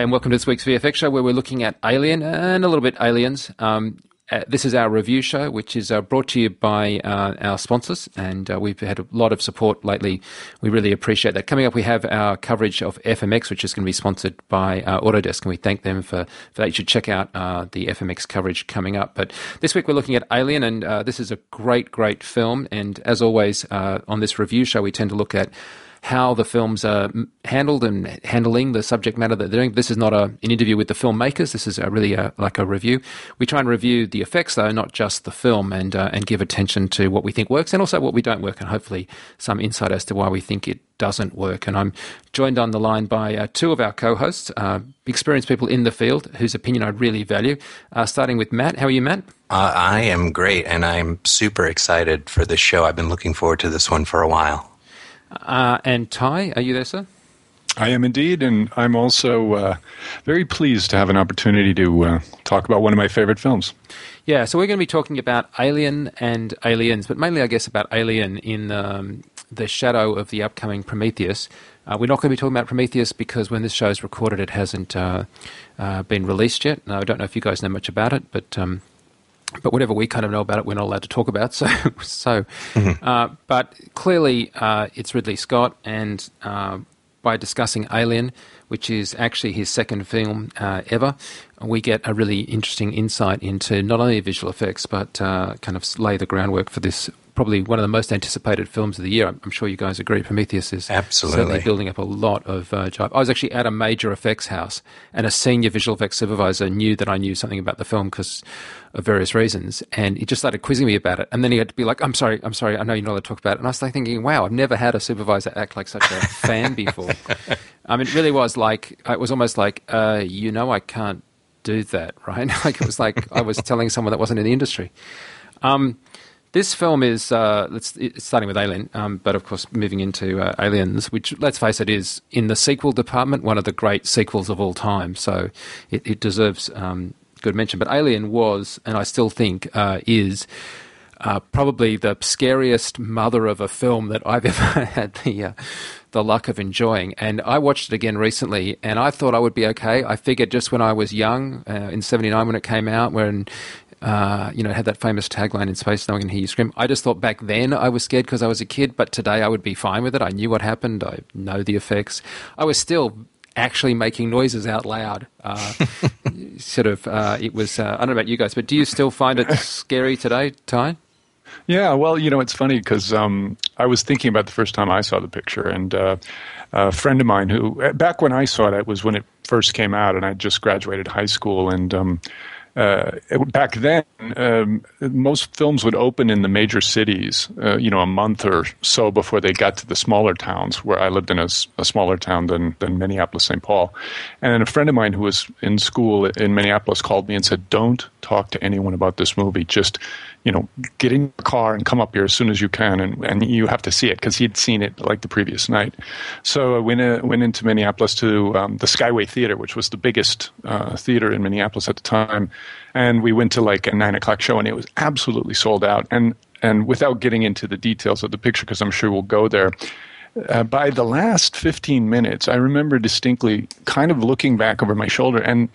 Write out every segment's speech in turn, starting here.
Hi, and welcome to this week's VFX show where we're looking at Alien and a little bit Aliens. Um, uh, this is our review show, which is uh, brought to you by uh, our sponsors, and uh, we've had a lot of support lately. We really appreciate that. Coming up, we have our coverage of FMX, which is going to be sponsored by uh, Autodesk, and we thank them for, for that. You should check out uh, the FMX coverage coming up. But this week, we're looking at Alien, and this is a great, great film. And as always, on this review show, we tend to look at how the films are handled and handling the subject matter that they're doing. This is not a, an interview with the filmmakers. This is a, really a, like a review. We try and review the effects, though, not just the film, and uh, and give attention to what we think works and also what we don't work, and hopefully some insight as to why we think it doesn't work. And I'm joined on the line by uh, two of our co-hosts, uh, experienced people in the field whose opinion I really value. Uh, starting with Matt. How are you, Matt? Uh, I am great, and I'm super excited for this show. I've been looking forward to this one for a while. Uh, and Ty, are you there, sir? I am indeed, and I'm also uh, very pleased to have an opportunity to uh, talk about one of my favorite films. Yeah, so we're going to be talking about Alien and Aliens, but mainly, I guess, about Alien in um, the shadow of the upcoming Prometheus. Uh, we're not going to be talking about Prometheus because when this show is recorded, it hasn't uh, uh, been released yet. I don't know if you guys know much about it, but um, but whatever we kind of know about it, we're not allowed to talk about. So, so, mm-hmm. uh, but clearly, uh, it's Ridley Scott, and uh, by discussing Alien, which is actually his second film uh, ever, we get a really interesting insight into not only visual effects, but uh, kind of lay the groundwork for this probably one of the most anticipated films of the year. I'm sure you guys agree. Prometheus is Absolutely. certainly building up a lot of uh, I was actually at a major effects house, and a senior visual effects supervisor knew that I knew something about the film because of various reasons, and he just started quizzing me about it. And then he had to be like, "I'm sorry, I'm sorry, I know you're not allowed to talk about it." And I was like thinking, "Wow, I've never had a supervisor act like such a fan before." I mean, it really was like it was almost like, uh, you know, I can't do that, right? like it was like I was telling someone that wasn't in the industry. Um, this film is uh, let's it's starting with Alien, um, but of course moving into uh, Aliens, which let's face it is in the sequel department one of the great sequels of all time. So it, it deserves um, good mention. But Alien was, and I still think uh, is. Uh, probably the scariest mother of a film that I've ever had the uh, the luck of enjoying. And I watched it again recently, and I thought I would be okay. I figured just when I was young, uh, in '79 when it came out, when uh, you know, had that famous tagline in space, no one can hear you scream. I just thought back then I was scared because I was a kid, but today I would be fine with it. I knew what happened. I know the effects. I was still actually making noises out loud. Uh, sort of, uh, it was, uh, I don't know about you guys, but do you still find it scary today, Ty? Yeah, well, you know, it's funny because um, I was thinking about the first time I saw the picture, and uh, a friend of mine who, back when I saw it, it was when it first came out, and I just graduated high school, and um, uh, back then, um, most films would open in the major cities, uh, you know, a month or so before they got to the smaller towns. Where I lived in a, a smaller town than than Minneapolis, St. Paul, and a friend of mine who was in school in Minneapolis called me and said, "Don't talk to anyone about this movie. Just you know, get in your car and come up here as soon as you can, and, and you have to see it because he'd seen it like the previous night. So I went, uh, went into Minneapolis to um, the Skyway Theater, which was the biggest uh, theater in Minneapolis at the time, and we went to like a nine o'clock show, and it was absolutely sold out. And and without getting into the details of the picture, because I'm sure we'll go there. Uh, by the last 15 minutes, I remember distinctly kind of looking back over my shoulder and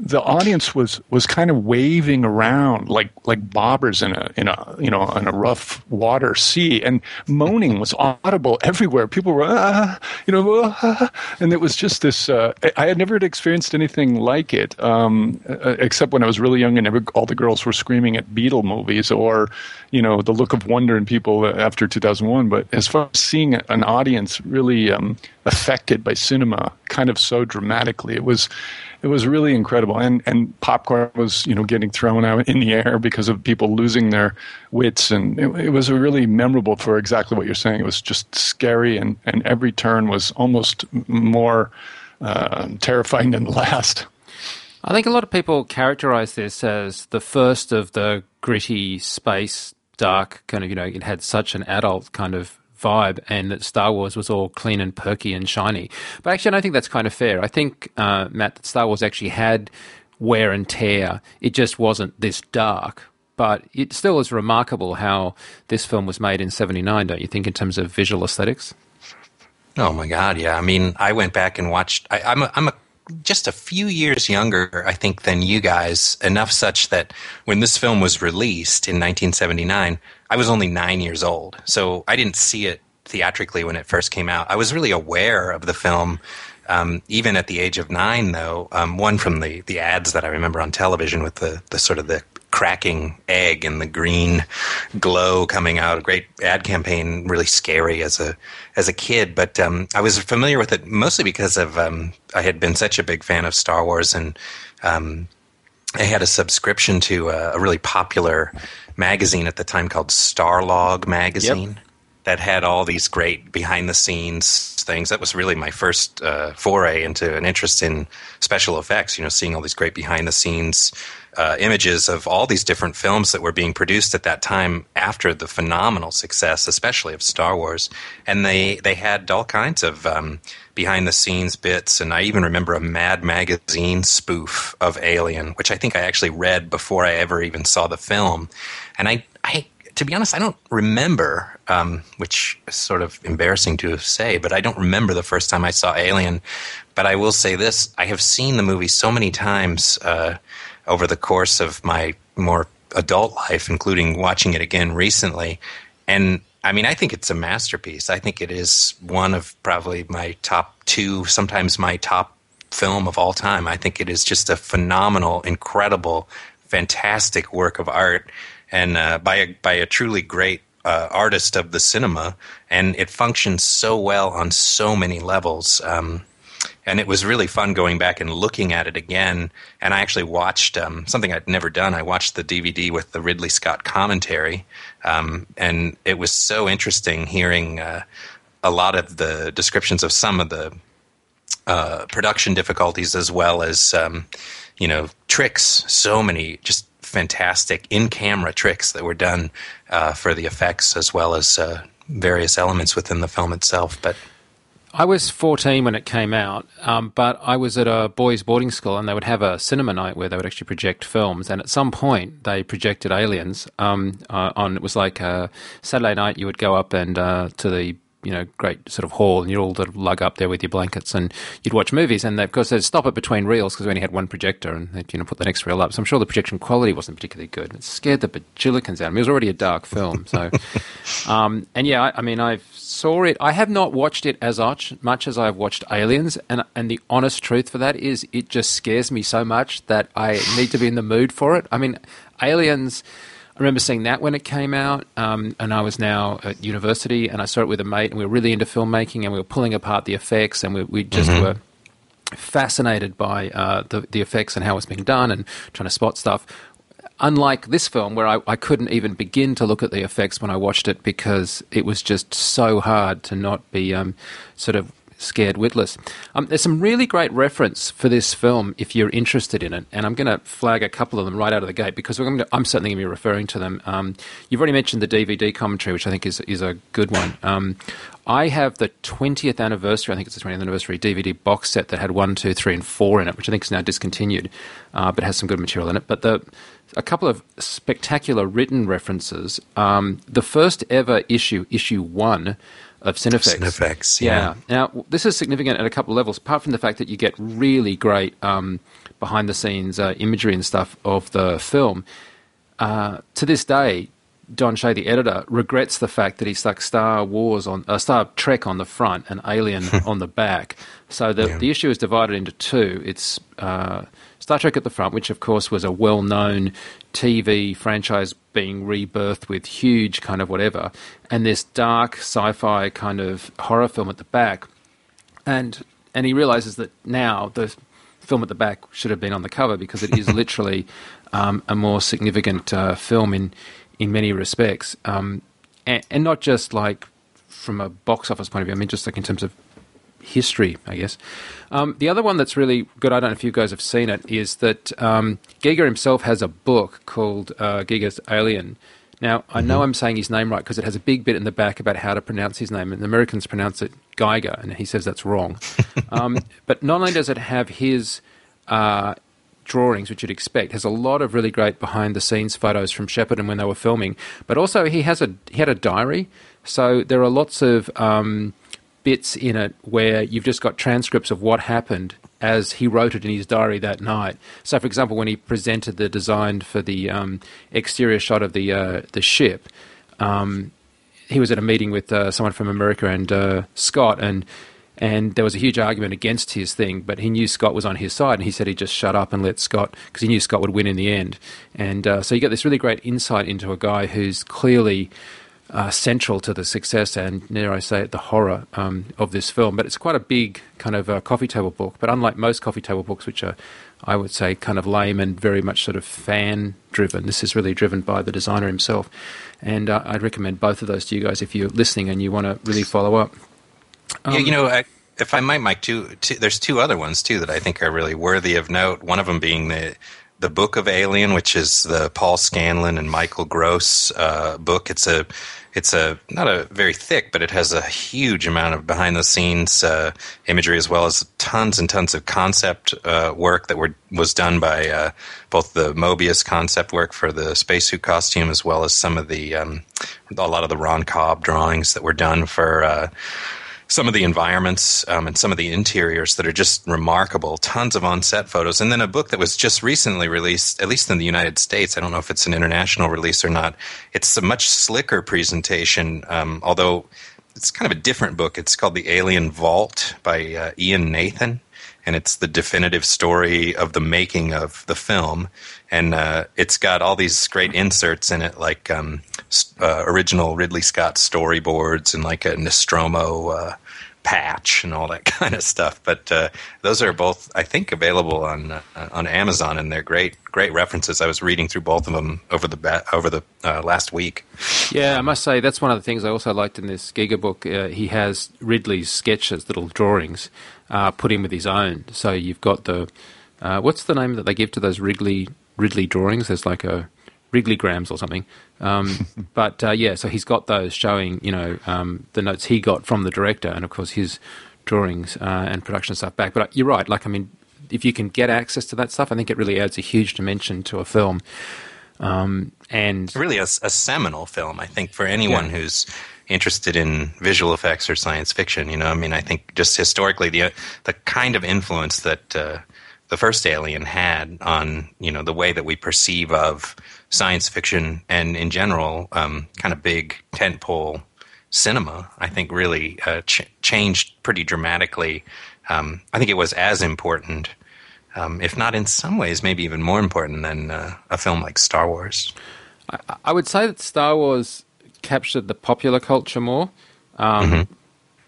the audience was was kind of waving around like like bobbers in a in a you know in a rough water sea and moaning was audible everywhere. People were ah, you know ah, and it was just this uh, I had never experienced anything like it um, uh, except when I was really young and every, all the girls were screaming at Beatle movies or you know the look of wonder in people after 2001 but as far as seeing an audience really um, affected by cinema kind of so dramatically it was it was really incredible. And and popcorn was you know getting thrown out in the air because of people losing their wits, and it, it was really memorable for exactly what you're saying. It was just scary, and and every turn was almost more uh, terrifying than the last. I think a lot of people characterize this as the first of the gritty space dark kind of you know it had such an adult kind of vibe and that Star Wars was all clean and perky and shiny. But actually, I don't think that's kind of fair. I think, uh, Matt, that Star Wars actually had wear and tear. It just wasn't this dark. But it still is remarkable how this film was made in 79, don't you think, in terms of visual aesthetics? Oh my God, yeah. I mean, I went back and watched. I, am a, I'm a just a few years younger, I think, than you guys, enough such that when this film was released in 1979, I was only nine years old. So I didn't see it theatrically when it first came out. I was really aware of the film. Um, even at the age of nine, though, um, one from the, the ads that I remember on television with the, the sort of the cracking egg and the green glow coming out. A great ad campaign, really scary as a as a kid. But um, I was familiar with it mostly because of um, I had been such a big fan of Star Wars, and um, I had a subscription to a, a, really popular magazine at the time called Starlog magazine. Yep. That had all these great behind the scenes things. That was really my first uh, foray into an interest in special effects. You know, seeing all these great behind the scenes uh, images of all these different films that were being produced at that time after the phenomenal success, especially of Star Wars. And they, they had all kinds of um, behind the scenes bits. And I even remember a Mad Magazine spoof of Alien, which I think I actually read before I ever even saw the film. And I, I to be honest, I don't remember, um, which is sort of embarrassing to say, but I don't remember the first time I saw Alien. But I will say this I have seen the movie so many times. Uh, over the course of my more adult life, including watching it again recently. And I mean, I think it's a masterpiece. I think it is one of probably my top two, sometimes my top film of all time. I think it is just a phenomenal, incredible, fantastic work of art, and uh, by a by a truly great uh, artist of the cinema. And it functions so well on so many levels. Um, and it was really fun going back and looking at it again. And I actually watched um, something I'd never done. I watched the DVD with the Ridley Scott commentary, um, and it was so interesting hearing uh, a lot of the descriptions of some of the uh, production difficulties as well as um, you know tricks. So many just fantastic in-camera tricks that were done uh, for the effects as well as uh, various elements within the film itself, but. I was 14 when it came out, um, but I was at a boys' boarding school and they would have a cinema night where they would actually project films. And at some point, they projected Aliens um, uh, on, it was like a Saturday night, you would go up and uh, to the you know, great sort of hall, and you'd all sort of lug up there with your blankets, and you'd watch movies. And they, of course, they'd stop it between reels because we only had one projector, and they'd you know put the next reel up. So I'm sure the projection quality wasn't particularly good. It scared the bajillikins out of me. It was already a dark film, so. um, and yeah, I, I mean, I saw it. I have not watched it as much, much as I've watched Aliens, and and the honest truth for that is, it just scares me so much that I need to be in the mood for it. I mean, Aliens I remember seeing that when it came out, um, and I was now at university, and I saw it with a mate, and we were really into filmmaking, and we were pulling apart the effects, and we, we just mm-hmm. were fascinated by uh, the, the effects and how it's being done, and trying to spot stuff. Unlike this film, where I, I couldn't even begin to look at the effects when I watched it because it was just so hard to not be um, sort of scared witless. Um, there's some really great reference for this film if you're interested in it, and I'm going to flag a couple of them right out of the gate because to, I'm certainly going to be referring to them. Um, you've already mentioned the DVD commentary, which I think is is a good one. Um, I have the 20th anniversary, I think it's the 20th anniversary DVD box set that had one, two, three, and four in it, which I think is now discontinued, uh, but has some good material in it. But the a couple of spectacular written references. Um, the first ever issue, issue one, of Cinefex. Cinefex, yeah. yeah. Now, this is significant at a couple of levels, apart from the fact that you get really great um, behind the scenes uh, imagery and stuff of the film. Uh, to this day, Don Shay, the editor, regrets the fact that he stuck Star Wars on uh, Star Trek on the front and Alien on the back. So the yeah. the issue is divided into two. It's uh, Star Trek at the front, which of course was a well known TV franchise being rebirthed with huge kind of whatever, and this dark sci-fi kind of horror film at the back, and and he realizes that now the film at the back should have been on the cover because it is literally um, a more significant uh, film in in many respects, um, and, and not just like from a box office point of view. I mean, just like in terms of history, I guess. Um, the other one that's really good, I don't know if you guys have seen it, is that um, Giger himself has a book called uh, Giger's Alien. Now, I know mm-hmm. I'm saying his name right because it has a big bit in the back about how to pronounce his name, and the Americans pronounce it Geiger, and he says that's wrong. um, but not only does it have his uh, drawings, which you'd expect, has a lot of really great behind the scenes photos from Shepard and when they were filming, but also he has a he had a diary, so there are lots of um, bits in it where you've just got transcripts of what happened as he wrote it in his diary that night. So, for example, when he presented the design for the um, exterior shot of the uh, the ship, um, he was at a meeting with uh, someone from America and uh, Scott, and and there was a huge argument against his thing, but he knew Scott was on his side, and he said he'd just shut up and let Scott because he knew Scott would win in the end. And uh, so you get this really great insight into a guy who's clearly uh, central to the success and, dare I say it, the horror um, of this film. But it's quite a big kind of uh, coffee table book. But unlike most coffee table books, which are, I would say, kind of lame and very much sort of fan driven, this is really driven by the designer himself. And uh, I'd recommend both of those to you guys if you're listening and you want to really follow up. Um, yeah, you know, I, if I might, Mike, too, two, there's two other ones too that I think are really worthy of note. One of them being the the book of Alien, which is the Paul Scanlon and Michael Gross uh, book. It's a it's a not a very thick, but it has a huge amount of behind the scenes uh, imagery as well as tons and tons of concept uh, work that were was done by uh, both the Mobius concept work for the spacesuit costume as well as some of the um, a lot of the Ron Cobb drawings that were done for uh, some of the environments um, and some of the interiors that are just remarkable. Tons of on-set photos, and then a book that was just recently released, at least in the United States. I don't know if it's an international release or not. It's a much slicker presentation, um, although it's kind of a different book. It's called The Alien Vault by uh, Ian Nathan, and it's the definitive story of the making of the film. And uh, it's got all these great inserts in it, like um, uh, original Ridley Scott storyboards and like a Nostromo uh, patch and all that kind of stuff. But uh, those are both, I think, available on uh, on Amazon, and they're great great references. I was reading through both of them over the ba- over the uh, last week. Yeah, I must say that's one of the things I also liked in this Giger book. Uh, he has Ridley's sketches, little drawings, put in with his own. So you've got the what's the name that they give to those Ridley Ridley drawings? There's like a Ridleygrams or something. Um, but uh, yeah, so he's got those showing, you know, um, the notes he got from the director, and of course his drawings uh, and production stuff back. But uh, you're right. Like, I mean, if you can get access to that stuff, I think it really adds a huge dimension to a film. Um, and really, a, a, seminal film, I think, for anyone yeah. who's interested in visual effects or science fiction. You know, I mean, I think just historically, the the kind of influence that uh, the first Alien had on you know the way that we perceive of science fiction and in general um, kind of big tentpole cinema, I think really uh, ch- changed pretty dramatically. Um, I think it was as important, um, if not in some ways, maybe even more important than uh, a film like Star Wars. I, I, would say that Star Wars captured the popular culture more, um, mm-hmm.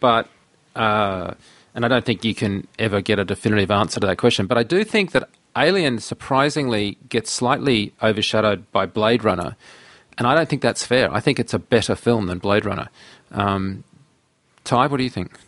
but. Uh, and I don't think you can ever get a definitive answer to that question. But I do think that Alien surprisingly gets slightly overshadowed by Blade Runner, and I don't think that's fair. I think it's a better film than Blade Runner. Um, Ty, what do you think?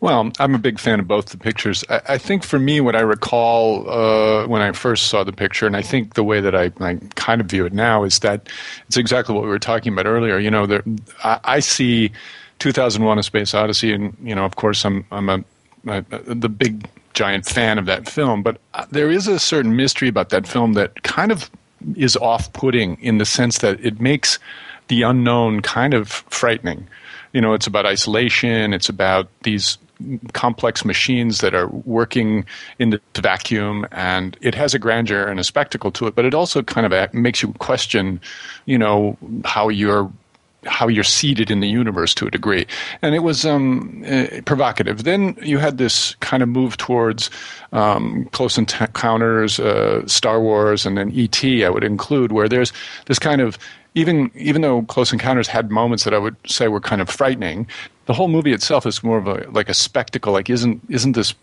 Well, I'm a big fan of both the pictures. I, I think for me, what I recall uh, when I first saw the picture, and I think the way that I, I, kind of view it now is that it's exactly what we were talking about earlier. You know, there, I, I, see 2001: A Space Odyssey, and you know, of course, I'm I'm a, a the big giant fan of that film, but uh, there is a certain mystery about that film that kind of is off putting in the sense that it makes the unknown kind of frightening. You know, it's about isolation, it's about these complex machines that are working in the vacuum and it has a grandeur and a spectacle to it but it also kind of makes you question you know how you're how you're seated in the universe to a degree. And it was um, uh, provocative. Then you had this kind of move towards um, Close Encounters, uh, Star Wars, and then E.T. I would include, where there's this kind of even even though Close Encounters had moments that I would say were kind of frightening, the whole movie itself is more of a like a spectacle. Like isn't isn't this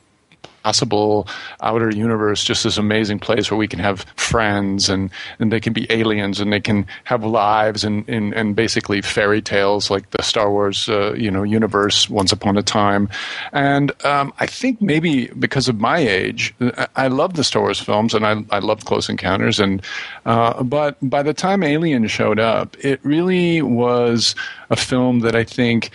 possible outer universe, just this amazing place where we can have friends and, and they can be aliens and they can have lives and, and, and basically fairy tales like the Star Wars uh, you know universe once upon a time. And um, I think maybe because of my age, I love the Star Wars films and I, I loved Close Encounters. And uh, but by the time Alien showed up, it really was a film that I think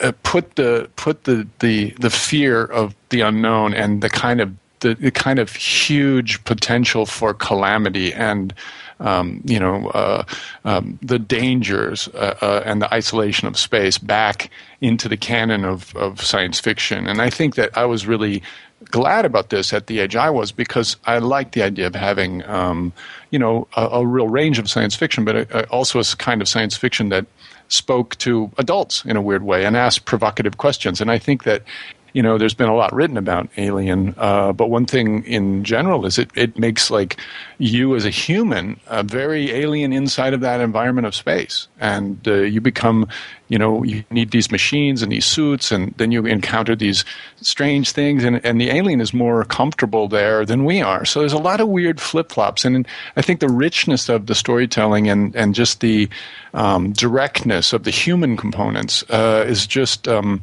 uh, put the put the, the the fear of the unknown and the kind of the, the kind of huge potential for calamity and um, you know uh, um, the dangers uh, uh, and the isolation of space back into the canon of, of science fiction. And I think that I was really glad about this at the age I was because I liked the idea of having, um, you know, a, a, real range of science fiction, but a, a, also a kind of science fiction that spoke to adults in a weird way and asked provocative questions. And I think that you know, there's been a lot written about Alien, uh, but one thing in general is it, it makes like you as a human a very alien inside of that environment of space, and uh, you become, you know, you need these machines and these suits, and then you encounter these strange things, and, and the alien is more comfortable there than we are. So there's a lot of weird flip flops, and I think the richness of the storytelling and and just the um, directness of the human components uh, is just. Um,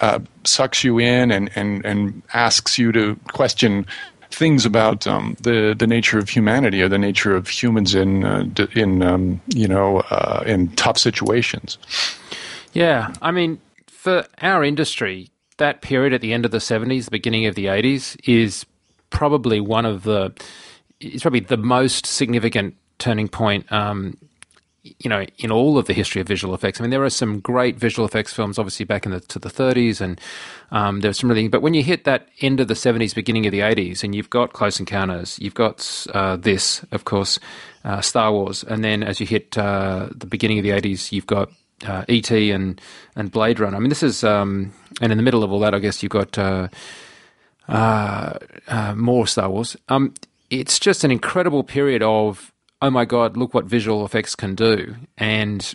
uh, sucks you in and, and, and asks you to question things about um, the the nature of humanity or the nature of humans in uh, in um, you know uh, in tough situations. Yeah, I mean, for our industry, that period at the end of the seventies, the beginning of the eighties, is probably one of the it's probably the most significant turning point um, you know, in all of the history of visual effects. I mean, there are some great visual effects films, obviously back in the to the 30s, and um, there's some really. But when you hit that end of the 70s, beginning of the 80s, and you've got Close Encounters, you've got uh, this, of course, uh, Star Wars, and then as you hit uh, the beginning of the 80s, you've got uh, ET and and Blade Runner. I mean, this is, um, and in the middle of all that, I guess you've got uh, uh, more Star Wars. Um, it's just an incredible period of oh my God, look what visual effects can do. And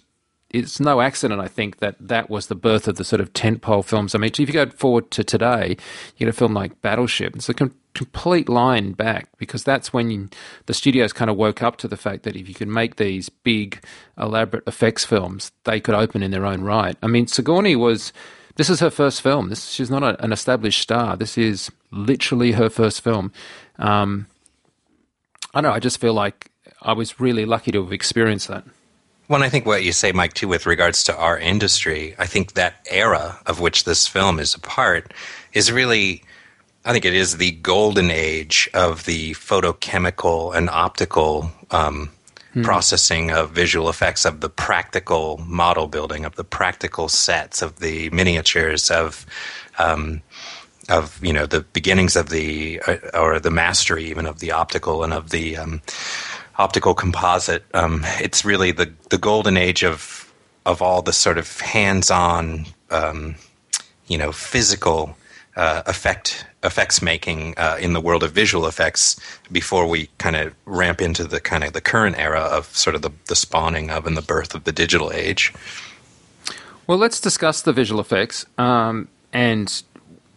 it's no accident, I think, that that was the birth of the sort of tentpole films. I mean, if you go forward to today, you get a film like Battleship. It's a com- complete line back because that's when you, the studios kind of woke up to the fact that if you could make these big, elaborate effects films, they could open in their own right. I mean, Sigourney was. This is her first film. This, she's not a, an established star. This is literally her first film. Um, I don't know. I just feel like I was really lucky to have experienced that. Well, I think what you say, Mike, too, with regards to our industry, I think that era of which this film is a part is really, I think it is the golden age of the photochemical and optical um, hmm. processing of visual effects, of the practical model building, of the practical sets, of the miniatures, of um, of you know the beginnings of the uh, or the mastery even of the optical and of the um, optical composite. Um, it's really the the golden age of of all the sort of hands-on, um, you know, physical uh, effect effects making uh, in the world of visual effects before we kind of ramp into the kind of the current era of sort of the, the spawning of and the birth of the digital age. Well, let's discuss the visual effects, um, and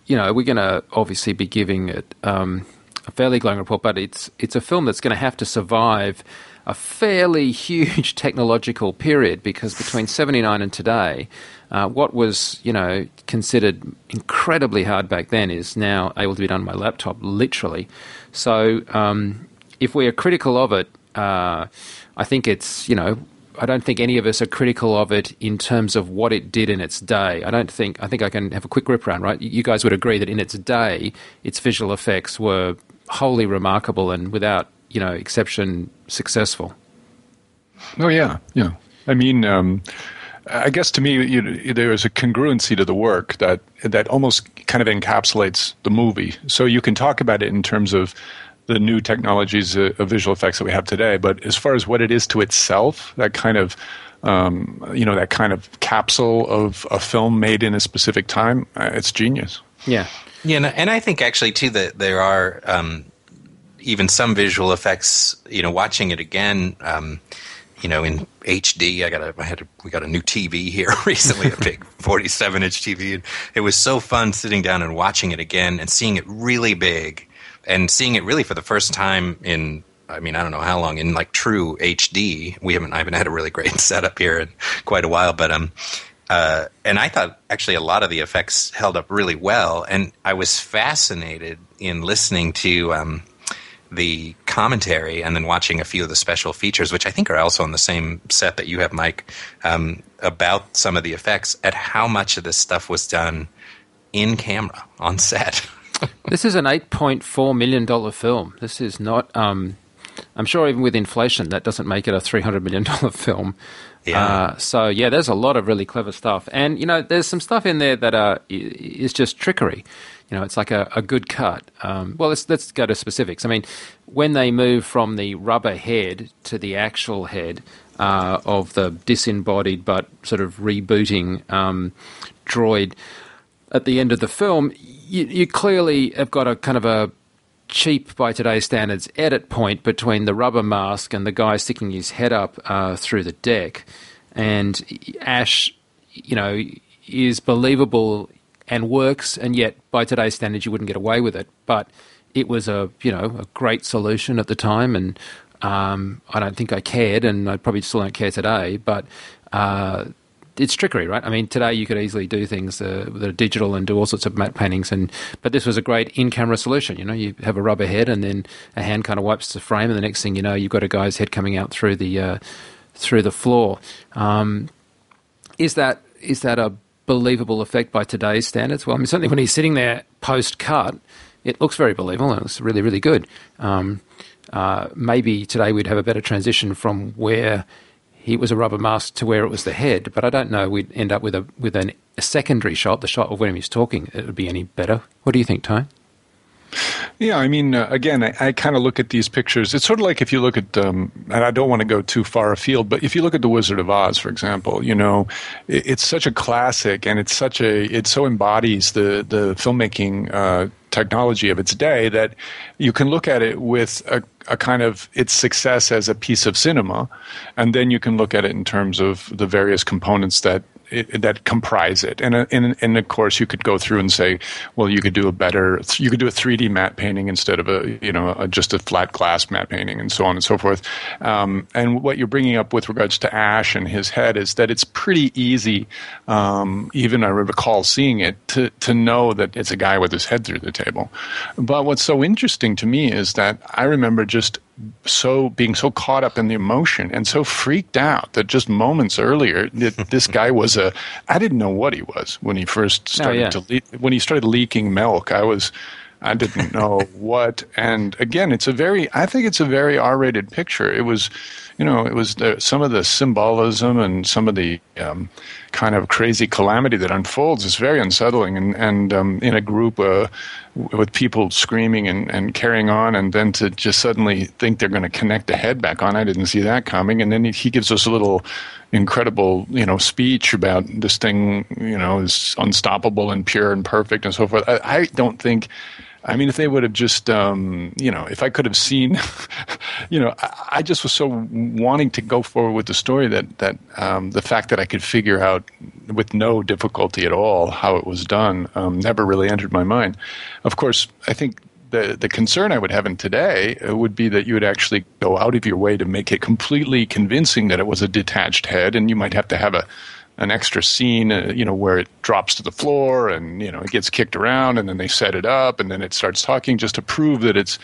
you know, we're going to obviously be giving it um, a fairly glowing report, but it's it's a film that's going to have to survive a fairly huge technological period because between 79 and today, uh, what was you know considered incredibly hard back then is now able to be done on my laptop, literally. So um, if we are critical of it, uh, I think it's you know I don't think any of us are critical of it in terms of what it did in its day. I don't think I think I can have a quick rip around, right? You guys would agree that in its day, its visual effects were wholly remarkable and without you know exception successful. Oh yeah, yeah. I mean, um, I guess to me, you there is a congruency to the work that that almost kind of encapsulates the movie. So you can talk about it in terms of the new technologies uh, of visual effects that we have today, but as far as what it is to itself, that kind of um, you know that kind of capsule of a film made in a specific time, uh, it's genius. Yeah, yeah, and I think actually too that there are um, even some visual effects. You know, watching it again, um, you know, in HD. I got a, I had a, we got a new TV here recently, a big 47 inch TV. And it was so fun sitting down and watching it again and seeing it really big, and seeing it really for the first time in I mean, I don't know how long in like true HD. We haven't, I haven't had a really great setup here in quite a while, but um, uh, and I thought actually a lot of the effects held up really well. And I was fascinated in listening to um, the commentary and then watching a few of the special features, which I think are also on the same set that you have, Mike, um, about some of the effects, at how much of this stuff was done in camera on set. this is an $8.4 million film. This is not. Um, I'm sure even with inflation, that doesn't make it a $300 million film. Yeah. Uh, so yeah, there's a lot of really clever stuff, and you know, there's some stuff in there that uh, is just trickery. You know, it's like a, a good cut. Um, well, let's let's go to specifics. I mean, when they move from the rubber head to the actual head uh, of the disembodied but sort of rebooting um, droid at the end of the film, you, you clearly have got a kind of a cheap by today's standards edit point between the rubber mask and the guy sticking his head up uh, through the deck. And Ash, you know, is believable and works, and yet by today's standards you wouldn't get away with it. But it was a you know a great solution at the time, and um, I don't think I cared, and I probably still don't care today. But uh, it's trickery, right? I mean, today you could easily do things uh, that are digital and do all sorts of matte paintings, and but this was a great in-camera solution. You know, you have a rubber head, and then a hand kind of wipes the frame, and the next thing you know, you've got a guy's head coming out through the uh, through the floor. Um, is that is that a believable effect by today's standards? Well, I mean, certainly when he's sitting there post cut, it looks very believable. It looks really, really good. Um, uh, maybe today we'd have a better transition from where he was a rubber mask to where it was the head, but I don't know we'd end up with a with an, a secondary shot, the shot of when he's talking. It would be any better. What do you think, Tone? Yeah, I mean, uh, again, I, I kind of look at these pictures. It's sort of like if you look at, um, and I don't want to go too far afield, but if you look at The Wizard of Oz, for example, you know, it, it's such a classic, and it's such a, it so embodies the the filmmaking uh, technology of its day that you can look at it with a, a, kind of its success as a piece of cinema, and then you can look at it in terms of the various components that it, that comprise it. And, uh, and and of course, you could go through and say, well, you could do a better, you could do a 3D matte painting instead of a you know a, just a flat glass matte painting, and so on and so forth. Um, and what you're bringing up with regards to Ash and his head is that it's pretty easy. Um, even I recall seeing it to to know that it's a guy with his head through the table. But what's so interesting to me is that I remember just so being so caught up in the emotion and so freaked out that just moments earlier that this guy was a I didn't know what he was when he first oh, started oh, yeah. to le- when he started leaking milk I was I didn't know what and again it's a very I think it's a very R-rated picture it was you know it was the, some of the symbolism and some of the um, kind of crazy calamity that unfolds is very unsettling and and um, in a group uh, with people screaming and, and carrying on, and then to just suddenly think they're going to connect the head back on. I didn't see that coming. And then he, he gives us a little incredible, you know, speech about this thing, you know, is unstoppable and pure and perfect and so forth. I, I don't think I mean, if they would have just, um, you know, if I could have seen, you know, I, I, just was so wanting to go forward with the story that that um, the fact that I could figure out with no difficulty at all how it was done um, never really entered my mind. Of course, I think the the concern I would have in today uh, would be that you would actually go out of your way to make it completely convincing that it was a detached head, and you might have to have a an extra scene, uh, you know, where it drops to the floor and you know it gets kicked around, and then they set it up, and then it starts talking just to prove that it's,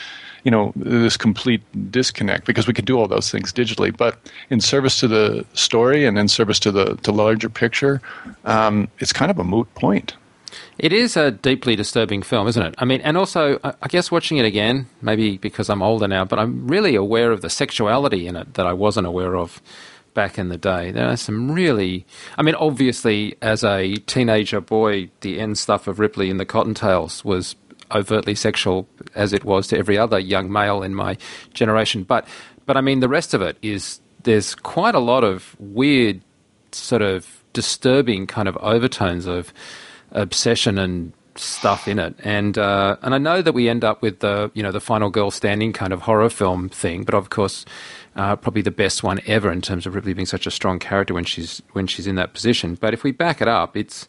you know, this complete disconnect. Because we could do all those things digitally, but in service to the story and in service to the the larger picture, um, it's kind of a moot point. It is a deeply disturbing film, isn't it? I mean, and also, I guess watching it again, maybe because I'm older now, but I'm really aware of the sexuality in it that I wasn't aware of back in the day. There are some really, I mean, obviously, as a teenager boy, the end stuff of Ripley in the Cottontails was overtly sexual, as it was to every other young male in my generation. But, but I mean, the rest of it is there's quite a lot of weird, sort of disturbing kind of overtones of obsession and stuff in it, and uh, and I know that we end up with the you know the final girl standing kind of horror film thing, but of course uh, probably the best one ever in terms of Ripley being such a strong character when she's when she's in that position. But if we back it up, it's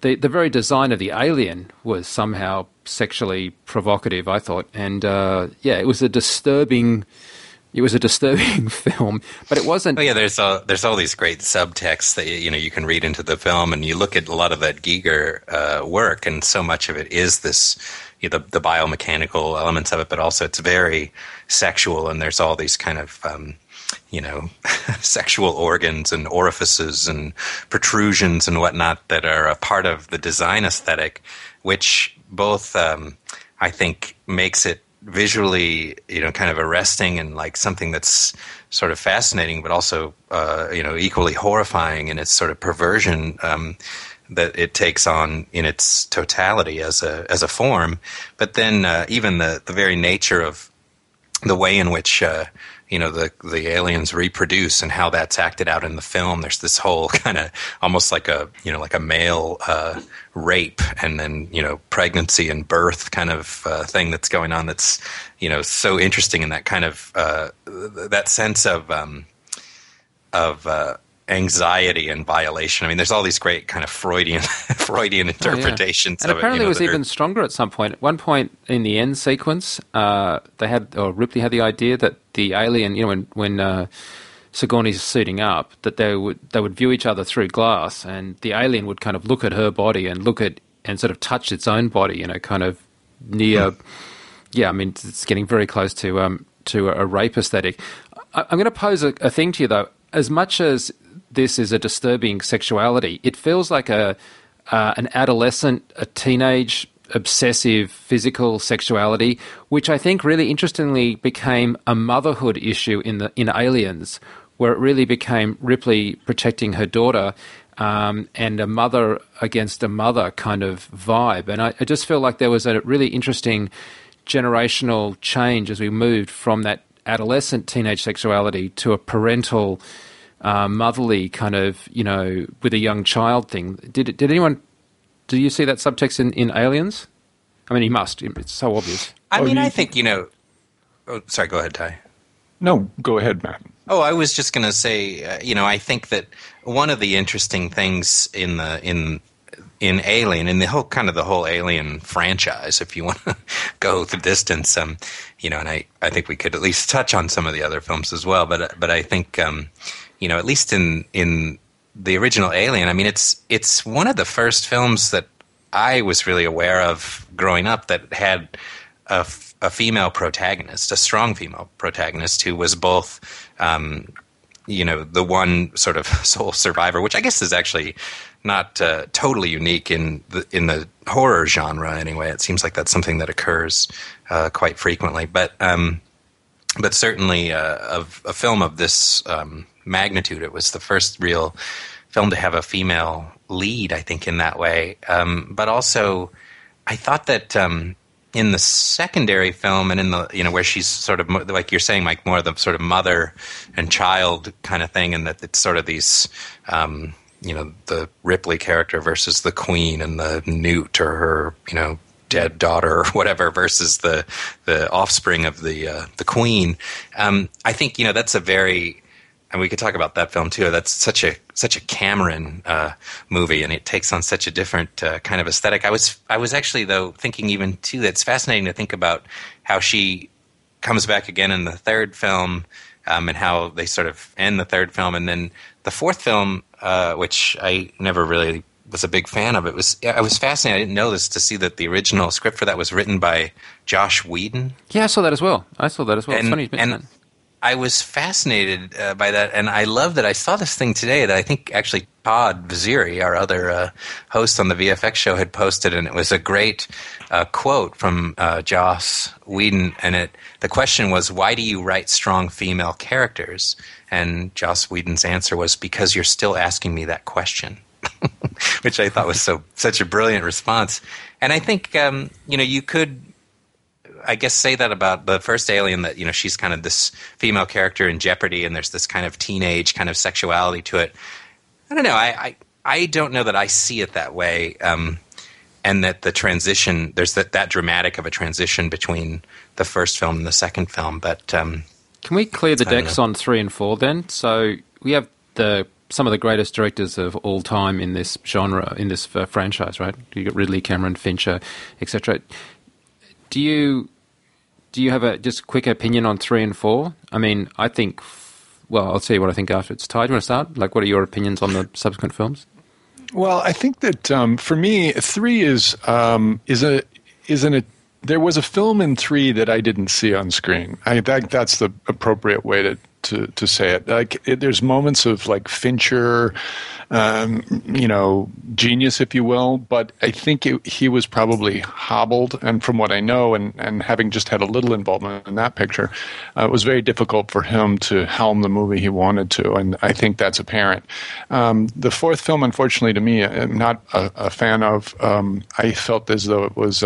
the the very design of the alien was somehow sexually provocative. I thought, and uh, yeah, it was a disturbing. It was a disturbing film, but it wasn't. Oh yeah, there's all there's all these great subtexts that you know you can read into the film, and you look at a lot of that Giger uh, work, and so much of it is this you know, the, the biomechanical elements of it, but also it's very sexual, and there's all these kind of um, you know sexual organs and orifices and protrusions and whatnot that are a part of the design aesthetic, which both um, I think makes it visually you know kind of arresting and like something that's sort of fascinating, but also uh, you know equally horrifying in its sort of perversion. Um, that it takes on in its totality as a as a form. But then uh, even the the very nature of the way in which uh, you know the the aliens reproduce and how that's acted out in the film. There's this whole kind of almost like a you know like a male uh, rape and then you know pregnancy and birth kind of uh, thing that's going on. That's you know so interesting in that kind of uh, that sense of um, of uh, anxiety and violation. I mean, there's all these great kind of Freudian Freudian interpretations. Oh, yeah. And apparently, it, you know, it was even are... stronger at some point. At one point in the end sequence, uh, they had or Ripley had the idea that the alien, you know, when when uh, Sigourney's suiting up, that they would they would view each other through glass, and the alien would kind of look at her body and look at and sort of touch its own body, you know, kind of near. Hmm. Yeah, I mean, it's getting very close to um, to a rape aesthetic. I, am going to pose a, a thing to you though. As much as this is a disturbing sexuality. It feels like a uh, an adolescent, a teenage, obsessive physical sexuality, which I think really interestingly became a motherhood issue in the in Aliens, where it really became Ripley protecting her daughter. Um, and a mother against a mother kind of vibe. And I, I just feel like there was a really interesting generational change as we moved from that adolescent teenage sexuality to a parental uh, motherly kind of you know with a young child thing. Did did anyone? Do you see that subtext in, in Aliens? I mean, he must. It's so obvious. I mean, I think you know. Oh, sorry. Go ahead, Ty. No, go ahead, Matt. Oh, I was just going to say, uh, you know, I think that one of the interesting things in the in in Alien, in the whole kind of the whole Alien franchise, if you want to go the distance, um, you know, and I, I think we could at least touch on some of the other films as well. But but I think um, you know, at least in in the original Alien, I mean, it's it's one of the first films that I was really aware of growing up that had a, a female protagonist, a strong female protagonist who was both, um, you know, the one sort of sole survivor, which I guess is actually not uh, totally unique in the in the horror genre. Anyway, it seems like that's something that occurs uh, quite frequently, but. Um, but certainly, uh, a, a film of this um, magnitude. It was the first real film to have a female lead, I think, in that way. Um, but also, I thought that um, in the secondary film and in the you know where she's sort of like you're saying, Mike, more of the sort of mother and child kind of thing, and that it's sort of these. Um, you know the Ripley character versus the Queen and the Newt or her you know dead daughter or whatever versus the the offspring of the uh, the Queen. Um, I think you know that's a very and we could talk about that film too. That's such a such a Cameron uh, movie, and it takes on such a different uh, kind of aesthetic. I was I was actually though thinking even too that's fascinating to think about how she comes back again in the third film, um, and how they sort of end the third film, and then the fourth film, uh, which I never really was a big fan of. It was I was fascinated. I didn't know this to see that the original script for that was written by Joss Whedon. Yeah, I saw that as well. I saw that as well. And, I was fascinated uh, by that, and I love that I saw this thing today that I think actually Todd Vaziri, our other uh, host on the VFX show, had posted, and it was a great uh, quote from uh, Joss Whedon, and it the question was, "Why do you write strong female characters?" And Joss Whedon's answer was, "Because you're still asking me that question." Which I thought was so such a brilliant response, and I think um, you know you could I guess say that about the first Alien that you know she's kind of this female character in jeopardy, and there's this kind of teenage kind of sexuality to it. I don't know. I I, I don't know that I see it that way, um, and that the transition there's that that dramatic of a transition between the first film and the second film. But um, can we clear the decks on three and four then? So we have the some of the greatest directors of all time in this genre, in this uh, franchise, right? You got Ridley, Cameron, Fincher, etc. Do you do you have a just quick opinion on three and four? I mean, I think. Well, I'll tell you what I think after it's tied. Do you want to start? Like, what are your opinions on the subsequent films? Well, I think that um, for me, three is um, is a is an a, there was a film in three that I didn't see on screen. I that that's the appropriate way to to to say it. Like it, there's moments of like Fincher, um, you know, genius, if you will. But I think it, he was probably hobbled, and from what I know, and and having just had a little involvement in that picture, uh, it was very difficult for him to helm the movie he wanted to, and I think that's apparent. Um, the fourth film, unfortunately, to me, I'm not a, a fan of. Um, I felt as though it was.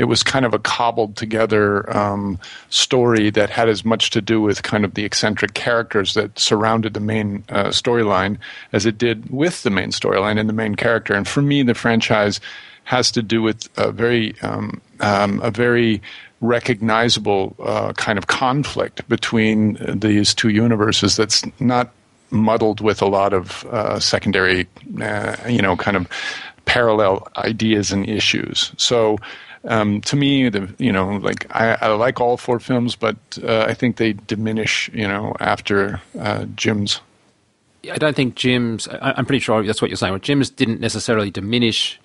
It was kind of a cobbled together um, story that had as much to do with kind of the eccentric characters that surrounded the main uh, storyline as it did with the main storyline and the main character. And for me, the franchise has to do with a very um, um, a very recognizable uh, kind of conflict between these two universes that's not muddled with a lot of uh, secondary, uh, you know, kind of parallel ideas and issues. So um, to me, the you know, like I, I like all four films, but uh, I think they diminish, you know, after uh, Jim's. I don't think Jim's. I'm pretty sure that's what you're saying. Well, Jim's didn't necessarily diminish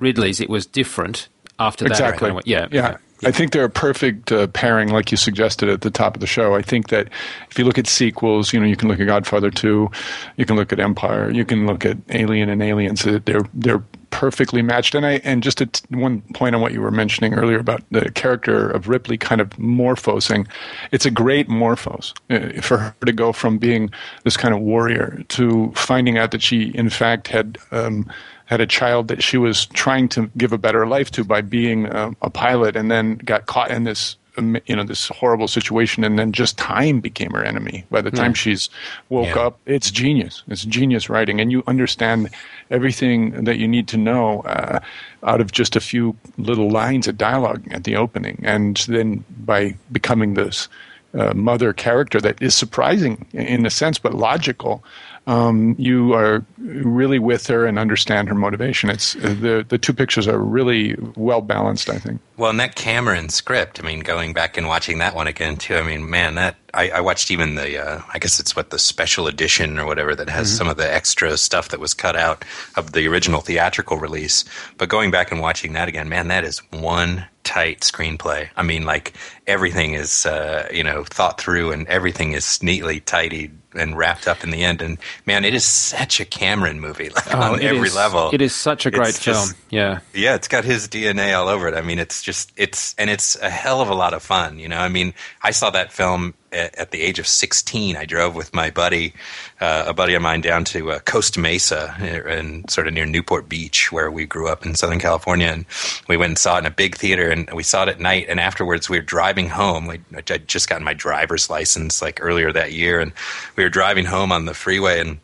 Ridley's. It was different after that. Exactly. Kind of, yeah. Yeah. I think they're a perfect uh, pairing, like you suggested at the top of the show. I think that if you look at sequels, you know, you can look at Godfather Two, you can look at Empire, you can look at Alien and Aliens. They're they're perfectly matched. And I and just at one point on what you were mentioning earlier about the character of Ripley kind of morphosing, it's a great morphose uh, for her to go from being this kind of warrior to finding out that she in fact had. Um, had a child that she was trying to give a better life to by being a, a pilot, and then got caught in this um, you know this horrible situation and then just time became her enemy by the time Yeah. she's woke Yeah. up it's genius it's genius writing and you understand everything that you need to know uh, out of just a few little lines of dialogue at the opening and then by becoming this uh, mother character that is surprising in a sense but logical um, you are really with her and understand her motivation it's uh, the the two pictures are really well balanced i think Well, and that Cameron script, I mean, going back and watching that one again too. I mean, man, that I, I watched even the, uh, I guess it's what the special edition or whatever that has some of the extra stuff that was cut out of the original theatrical release. But going back and watching that again, man, that is one tight screenplay. I mean, like everything is, uh, you know, thought through and everything is neatly tidied and wrapped up in the end. And man, it is such a Cameron movie, like Oh, on every is- level. It is such a great It's film. just- yeah. Yeah, it's got his DNA all over it. I mean, it's just it's and it's a hell of a lot of fun. You know, I mean, I saw that film at, at the age of sixteen. I drove with my buddy, uh, a buddy of mine, down to uh, Costa Mesa, and sort of near Newport Beach, where we grew up in Southern California, and we went and saw it in a big theater, and we saw it at night. And afterwards, we were driving home. We, I'd just gotten my driver's license like earlier that year, and we were driving home on the freeway, and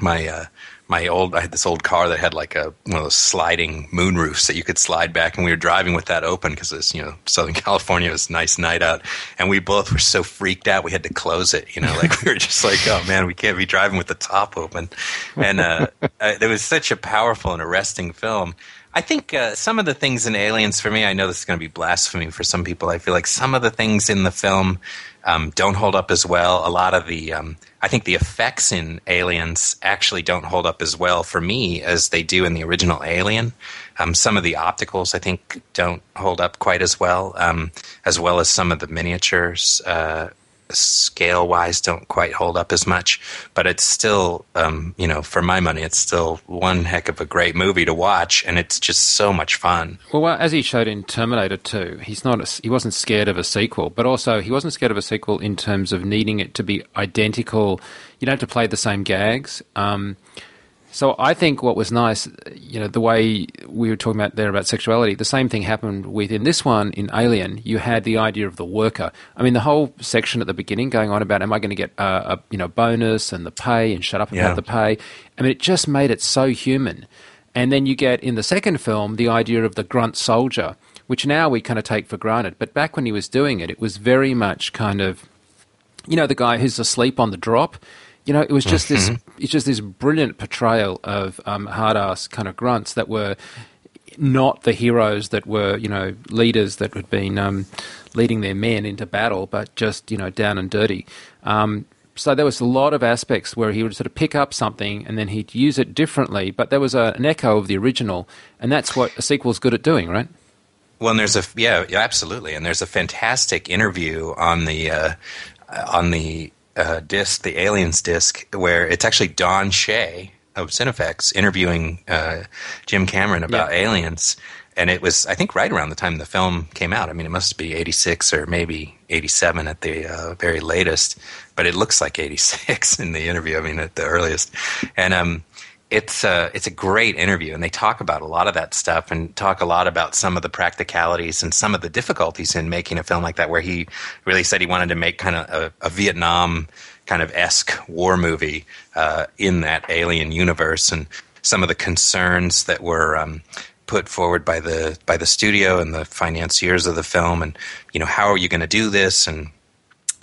my uh, my old I had this old car that had like a one of those sliding moon roofs that you could slide back, and we were driving with that open because it's you know Southern California was a nice night out, and we both were so freaked out we had to close it. You know, like we were just like, oh man, we can't be driving with the top open, and uh, uh, it was such a powerful and arresting film. I think uh, some of the things in Aliens for me, I know this is going to be blasphemy for some people. I feel like some of the things in the film um, don't hold up as well. A lot of the, um, I think the effects in Aliens actually don't hold up as well for me as they do in the original Alien. Um, some of the opticals I think don't hold up quite as well, um, as well as some of the miniatures. Uh, scale wise don't quite hold up as much but it's still um, you know for my money it's still one heck of a great movie to watch and it's just so much fun Well, as he showed in Terminator 2, he's not a, he wasn't scared of a sequel, but also he wasn't scared of a sequel in terms of needing it to be identical. You don't have to play the same gags. Um, so I think what was nice, you know, the way we were talking about there about sexuality, the same thing happened within this one in Alien. You had the idea of the worker. I mean, the whole section at the beginning going on about am I going to get a, a you know bonus and the pay and shut up about Yeah. the pay. I mean, it just made it so human. And then you get in the second film the idea of the grunt soldier, which now we kind of take for granted. But back when he was doing it, it was very much kind of, you know, the guy who's asleep on the drop. You know, it was just this. It's just this brilliant portrayal of um, hard ass kind of grunts that were not the heroes that were, you know, leaders that had been um, leading their men into battle, but just you know down and dirty. Um, so there was a lot of aspects where he would sort of pick up something and then he'd use it differently, but there was a, an echo of the original, and that's what a sequel's good at doing, right? Well, and there's a yeah, absolutely, and there's a fantastic interview on the uh, on the uh, disc, the Aliens disc, where it's actually Don Shay of Cinefex interviewing uh, Jim Cameron about yeah. Aliens, and it was I think right around the time the film came out. I mean, it must be '86 or maybe '87 at the uh, very latest, but it looks like '86 in the interview. I mean, at the earliest, and um, it's a it's a great interview, and they talk about a lot of that stuff, and talk a lot about some of the practicalities and some of the difficulties in making a film like that. Where he really said he wanted to make kind of a, a Vietnam kind of esque war movie uh, in that alien universe, and some of the concerns that were um, put forward by the by the studio and the financiers of the film, and you know how are you going to do this? And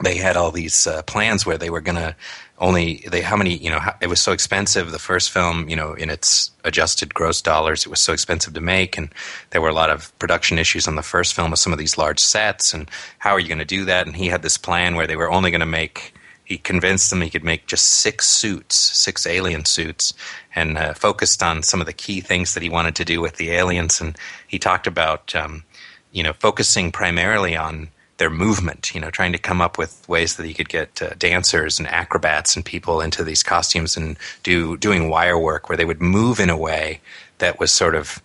they had all these uh, plans where they were going to only they how many you know it was so expensive the first film you know in its adjusted gross dollars it was so expensive to make and there were a lot of production issues on the first film with some of these large sets and how are you going to do that and he had this plan where they were only going to make he convinced them he could make just six suits, six alien suits, and uh, focused on some of the key things that he wanted to do with the aliens. And he talked about, um, you know, focusing primarily on their movement. You know, trying to come up with ways that he could get uh, dancers and acrobats and people into these costumes and do doing wire work where they would move in a way that was sort of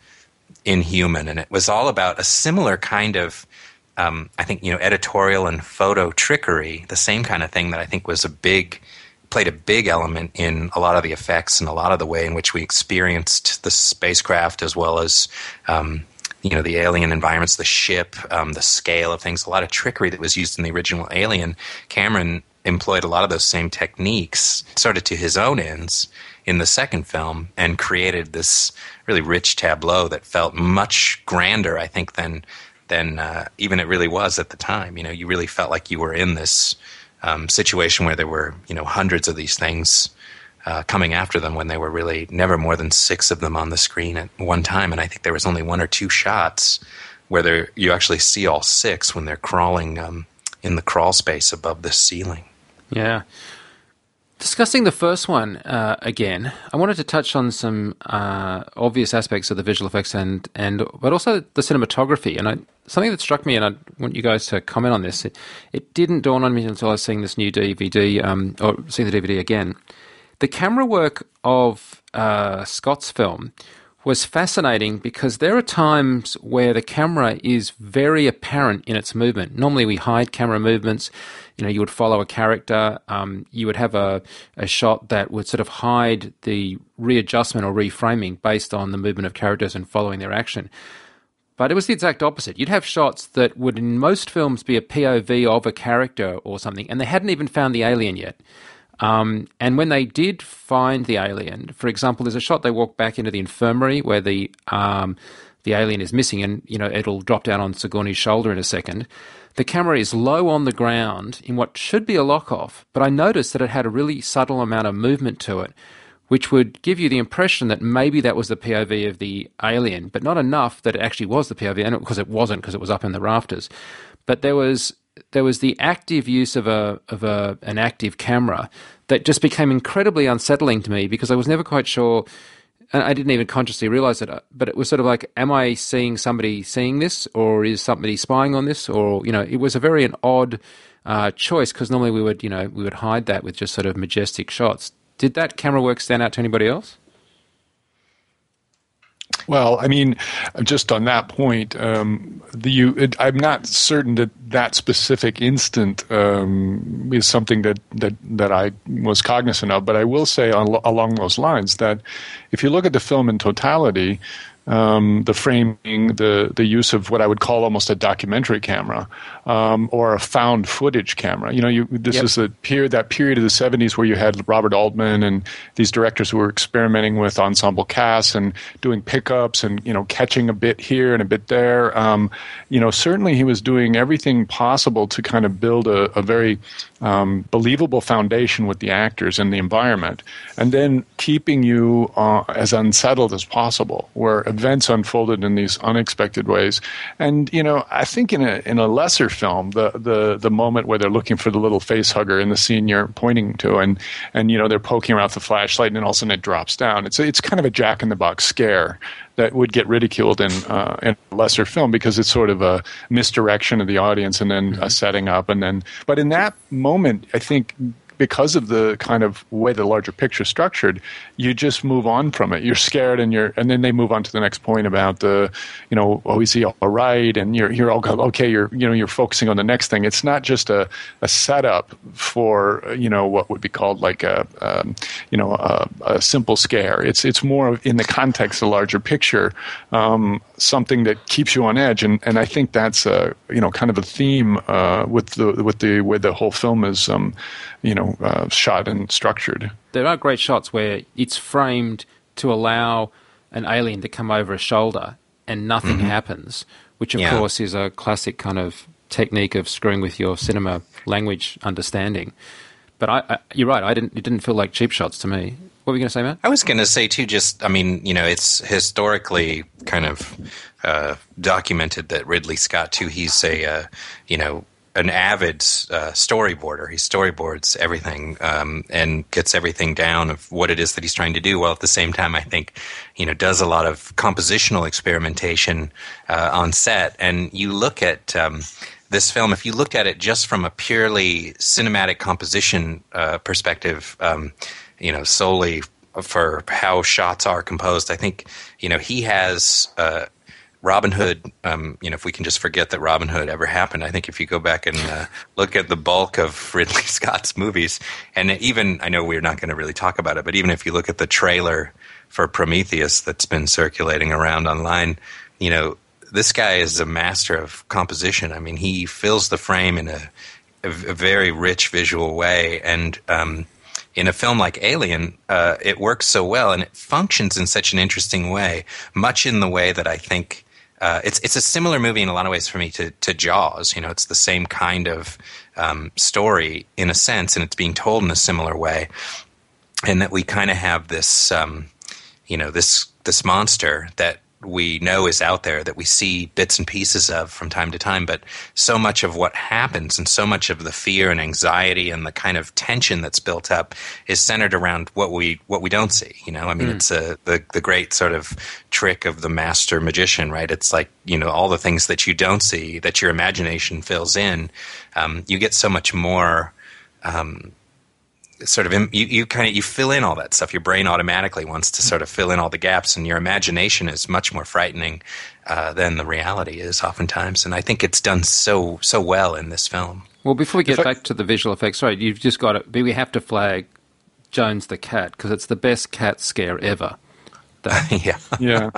inhuman. And it was all about a similar kind of um, I think you know editorial and photo trickery, the same kind of thing that I think was a big played a big element in a lot of the effects and a lot of the way in which we experienced the spacecraft as well as um, you know the alien environments, the ship, um, the scale of things. A lot of trickery that was used in the original Alien. Cameron employed a lot of those same techniques, sort of to his own ends in the second film, and created this really rich tableau that felt much grander, I think, than than uh, even it really was at the time. You know, you really felt like you were in this um, situation where there were you know hundreds of these things uh, coming after them when they were really never more than six of them on the screen at one time. And I think there was only one or two shots where you actually see all six when they're crawling um, in the crawl space above the ceiling. Yeah. Discussing the first one uh, again, I wanted to touch on some uh, obvious aspects of the visual effects and and but also the cinematography. And I, something that struck me, and I want you guys to comment on this. It, it didn't dawn on me until I was seeing this new DVD um, or seeing the DVD again. The camera work of uh, Scott's film was fascinating because there are times where the camera is very apparent in its movement. Normally, we hide camera movements you know, you would follow a character. Um, you would have a, a shot that would sort of hide the readjustment or reframing based on the movement of characters and following their action. But it was the exact opposite. You'd have shots that would, in most films, be a POV of a character or something, and they hadn't even found the alien yet. Um, and when they did find the alien, for example, there's a shot they walk back into the infirmary where the um, the alien is missing, and you know it'll drop down on Sigourney's shoulder in a second. The camera is low on the ground in what should be a lock off, but I noticed that it had a really subtle amount of movement to it, which would give you the impression that maybe that was the POV of the alien, but not enough that it actually was the POV, and because it wasn't, because it was up in the rafters. But there was there was the active use of a of a an active camera that just became incredibly unsettling to me because I was never quite sure and I didn't even consciously realize it, uh, but it was sort of like, am I seeing somebody seeing this, or is somebody spying on this, or you know, it was a very an odd uh, choice because normally we would, you know, we would hide that with just sort of majestic shots. Did that camera work stand out to anybody else? Well, I mean, just on that point, um, the, you, it, I'm not certain that that specific instant um, is something that, that, that I was cognizant of, but I will say on, along those lines that if you look at the film in totality, um, the framing, the the use of what I would call almost a documentary camera um, or a found footage camera. You know, you, this yep. is a period that period of the '70s where you had Robert Altman and these directors who were experimenting with ensemble casts and doing pickups and you know catching a bit here and a bit there. Um, you know, certainly he was doing everything possible to kind of build a, a very um, believable foundation with the actors and the environment, and then keeping you uh, as unsettled as possible. Where events unfolded in these unexpected ways. And you know, I think in a in a lesser film, the the the moment where they're looking for the little face hugger in the scene you're pointing to, and and you know they're poking around with the flashlight, and then all of a sudden it drops down. It's it's kind of a Jack in the Box scare that would get ridiculed in uh, in a lesser film because it's sort of a misdirection of the audience and then mm-hmm. a setting up and then. But in that moment, I think because of the kind of way the larger picture is structured, you just move on from it. You're scared, and you're, and then they move on to the next point about the, you know, oh, is he all right? And you're, you're all okay. You're, you know, you're focusing on the next thing. It's not just a, a setup for, you know, what would be called like a, um, you know, a, a, simple scare. It's, it's more in the context of the larger picture, um, something that keeps you on edge. And, and I think that's a, you know, kind of a theme uh, with the, with the way the whole film is, um, you know, uh, shot and structured. There are great shots where it's framed to allow an alien to come over a shoulder and nothing mm-hmm. happens, which of yeah. course is a classic kind of technique of screwing with your cinema language understanding. But I, I, you're right. I didn't. It didn't feel like cheap shots to me. What were you going to say, Matt? I was going to say too. Just, I mean, you know, it's historically kind of uh, documented that Ridley Scott too. He's a, uh, you know, an avid uh, storyboarder. He storyboards everything um, and gets everything down of what it is that he's trying to do. While at the same time, I think you know does a lot of compositional experimentation uh, on set. And you look at um, this film, if you looked at it just from a purely cinematic composition uh, perspective, um, you know, solely for how shots are composed, I think you know he has uh, Robin Hood, um, you know, if we can just forget that Robin Hood ever happened, I think if you go back and uh, look at the bulk of Ridley Scott's movies, and even I know we're not going to really talk about it, but even if you look at the trailer for Prometheus that's been circulating around online, you know, this guy is a master of composition. I mean, he fills the frame in a, a, a very rich visual way, and um, in a film like Alien, uh, it works so well and it functions in such an interesting way, much in the way that I think uh, it's it's a similar movie in a lot of ways for me to to Jaws. You know, it's the same kind of um, story in a sense, and it's being told in a similar way, and that we kind of have this, um, you know, this this monster that we know is out there that we see bits and pieces of from time to time but so much of what happens and so much of the fear and anxiety and the kind of tension that's built up is centered around what we what we don't see you know i mean mm. it's a the, the great sort of trick of the master magician right it's like you know all the things that you don't see that your imagination fills in um, you get so much more um, sort of you, you kind of you fill in all that stuff. Your brain automatically wants to sort of fill in all the gaps and your imagination is much more frightening uh, than the reality is oftentimes. And i think it's done so so well in this film. Well before we get back to the visual effects sorry you've just got to we have to flag jones the cat because it's the best cat scare ever. Yeah, yeah,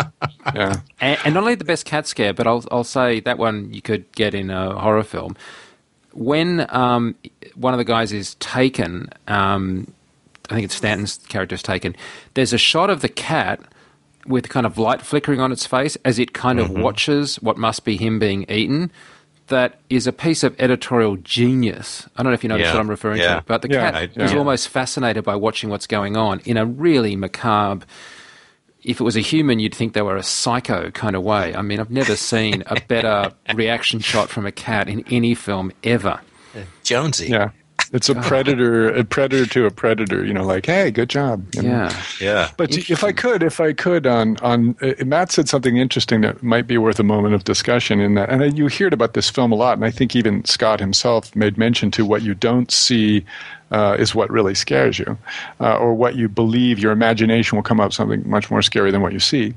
yeah. And, and, not only the best cat scare, but I'll I'll say that one you could get in a horror film when um, one of the guys is taken, um, I think it's Stanton's character is taken. There's a shot of the cat with kind of light flickering on its face as it kind mm-hmm. of watches what must be him being eaten. That is a piece of editorial genius. I don't know if you know yeah. what I'm referring yeah. to, but the yeah, cat I, is almost fascinated by watching what's going on in a really macabre if it was a human, you'd think they were a psycho kind of way. I mean, I've never seen a better reaction shot from a cat in any film ever. Jonesy. Yeah. It's a predator, a predator to a predator. You know, like, hey, good job. You know? Yeah, yeah. But if I could, if I could, on on uh, Matt said something interesting that might be worth a moment of discussion. In that, and you heard about this film a lot, and I think even Scott himself made mention to what you don't see uh, is what really scares you, uh, or what you believe your imagination will come up something much more scary than what you see.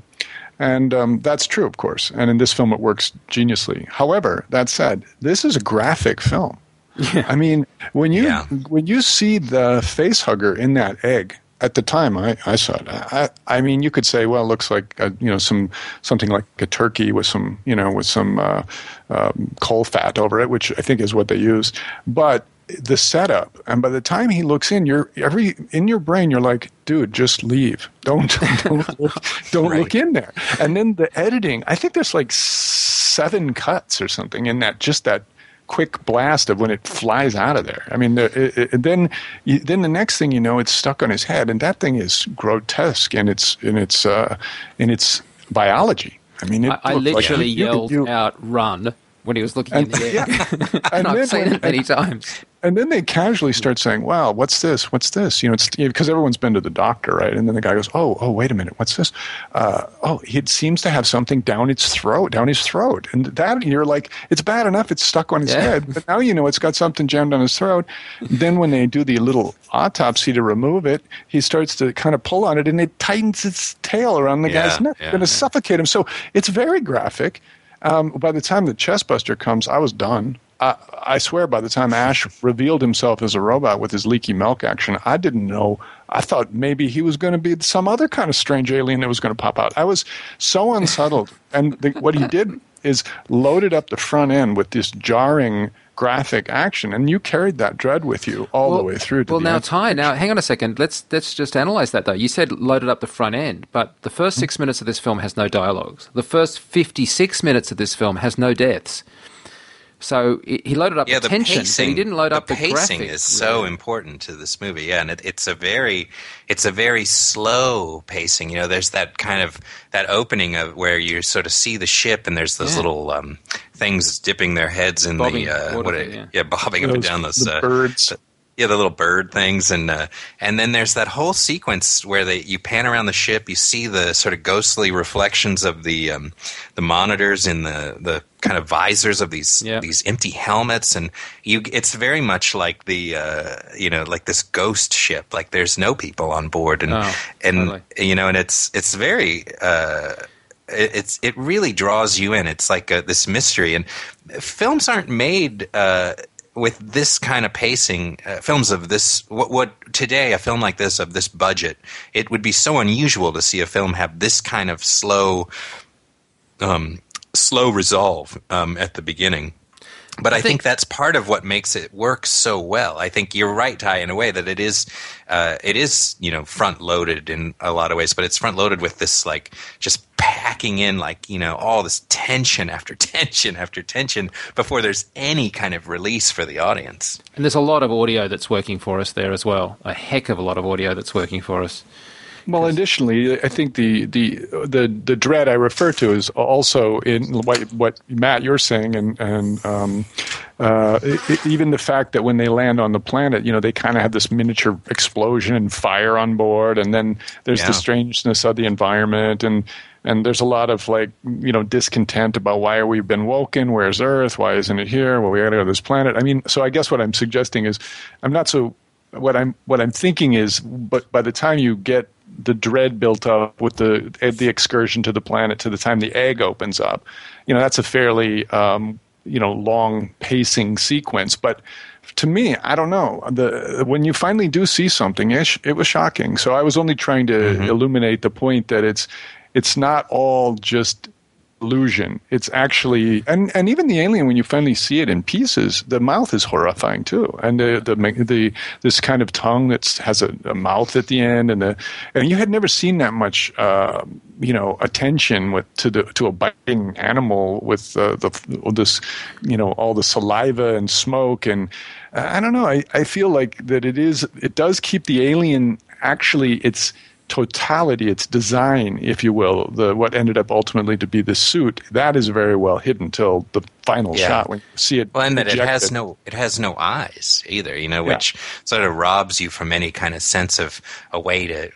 And um, that's true, of course. And in this film, it works geniusly. However, that said, this is a graphic film. Yeah. I mean, when you yeah. when you see the face hugger in that egg, at the time I, I saw it. I, I mean, you could say, well, it looks like a, you know some something like a turkey with some you know with some uh, um, coal fat over it, which I think is what they use. But the setup and by the time he looks in you're every in your brain you're like dude just leave don't don't look, don't right. look in there and then the editing i think there's like seven cuts or something in that just that quick blast of when it flies out of there i mean it, it, then you, then the next thing you know it's stuck on his head and that thing is grotesque and it's in it's uh and it's biology. I mean, I, I literally like, yelled you, you, out "run" when he was looking and, in the air, yeah. and, And I've seen when- it many times. and then they casually start saying, "Wow, what's this? What's this?" You know, it's because everyone's been to the doctor, right? And then the guy goes, "Oh, oh, wait a minute, what's this? Uh, oh, it seems to have something down its throat, down his throat." And that you're like, it's bad enough it's stuck on his Yeah. head, but now you know it's got something jammed on his throat. then when they do the little autopsy to remove it, he starts to kind of pull on it, and it tightens its tail around the Yeah, guy's neck, yeah, going to yeah. suffocate him. So it's very graphic. Um, by the time the chestbuster comes, I was done. I, I swear, by the time Ash revealed himself as a robot with his leaky milk action, I didn't know. I thought maybe he was going to be some other kind of strange alien that was going to pop out. I was so unsettled. and the, what he did is loaded up the front end with this jarring graphic action, and you carried that dread with you all the way through. To well, now. Ty, now hang on a second. Let's let's just analyze that though. You said loaded up the front end, but the first six minutes of this film has no dialogues. The first fifty-six minutes of this film has no deaths. So he he loaded up yeah, the the tension, pacing. he didn't load the up the pacing graphic, is so really. important to this movie. Yeah, and it, it's a very, it's a very slow pacing. You know, there's that kind of that opening of where you sort of see the ship, and there's those Yeah. little um, things dipping their heads in Bobbing the uh, water, what it- yeah. yeah, bobbing up and down those the uh, birds. yeah, the little bird things, and uh, and then there's that whole sequence where they you pan around the ship, you see the sort of ghostly reflections of the um, the monitors in the the kind of visors of these Yeah. these empty helmets, and you it's very much like the uh, you know like this ghost ship, like there's no people on board, and Oh, and totally. you know, and it's it's very. Uh, it- it's it really draws you in. It's like a, this mystery, and films aren't made uh, with this kind of pacing. Uh, films of this, what, what today a film like this of this budget, it would be so unusual to see a film have this kind of slow, um, slow resolve um, at the beginning. But I, think, think- that's part of what makes it work so well. I think you're right, Ty, in a way that it is, uh, it is, you know, front loaded in a lot of ways. But it's front loaded with this, like, just packing in, like, you know, all this tension after tension after tension before there's any kind of release for the audience. And there's a lot of audio that's working for us there as well. A heck of a lot of audio that's working for us. Well, additionally, I think the, the the the dread I refer to is also in what, what Matt you're saying, and and um, uh, i i- even the fact that when they land on the planet, you know, they kind of have this miniature explosion and fire on board, and then there's Yeah. the strangeness of the environment, and and there's a lot of like you know discontent about why are we been woken? Where's Earth? Why isn't it here? Well, we got to go to this planet. I mean, so I guess what I'm suggesting is, I'm not so what I'm what I'm thinking is, but by the time you get the dread built up with the the excursion to the planet to the time the egg opens up, you know that's a fairly um, you know long pacing sequence. But to me, I don't know the when you finally do see something, it, sh- it was shocking. So I was only trying to illuminate the point that it's it's not all just illusion. It's actually, and, and even the alien, when you finally see it in pieces, the mouth is horrifying too, and the the, the this kind of tongue that has a, a mouth at the end, and the and you had never seen that much, uh, you know, attention with to the to a biting animal with uh, the this, you know, all the saliva and smoke, and I don't know. I I feel like that it is it does keep the alien actually it's totality, its design, if you will, the what ended up ultimately to be the suit, that is very well hidden till the final Yeah. shot when you see it. Well, and that it has no it has no eyes either, you know, Yeah. which sort of robs you from any kind of sense of a way to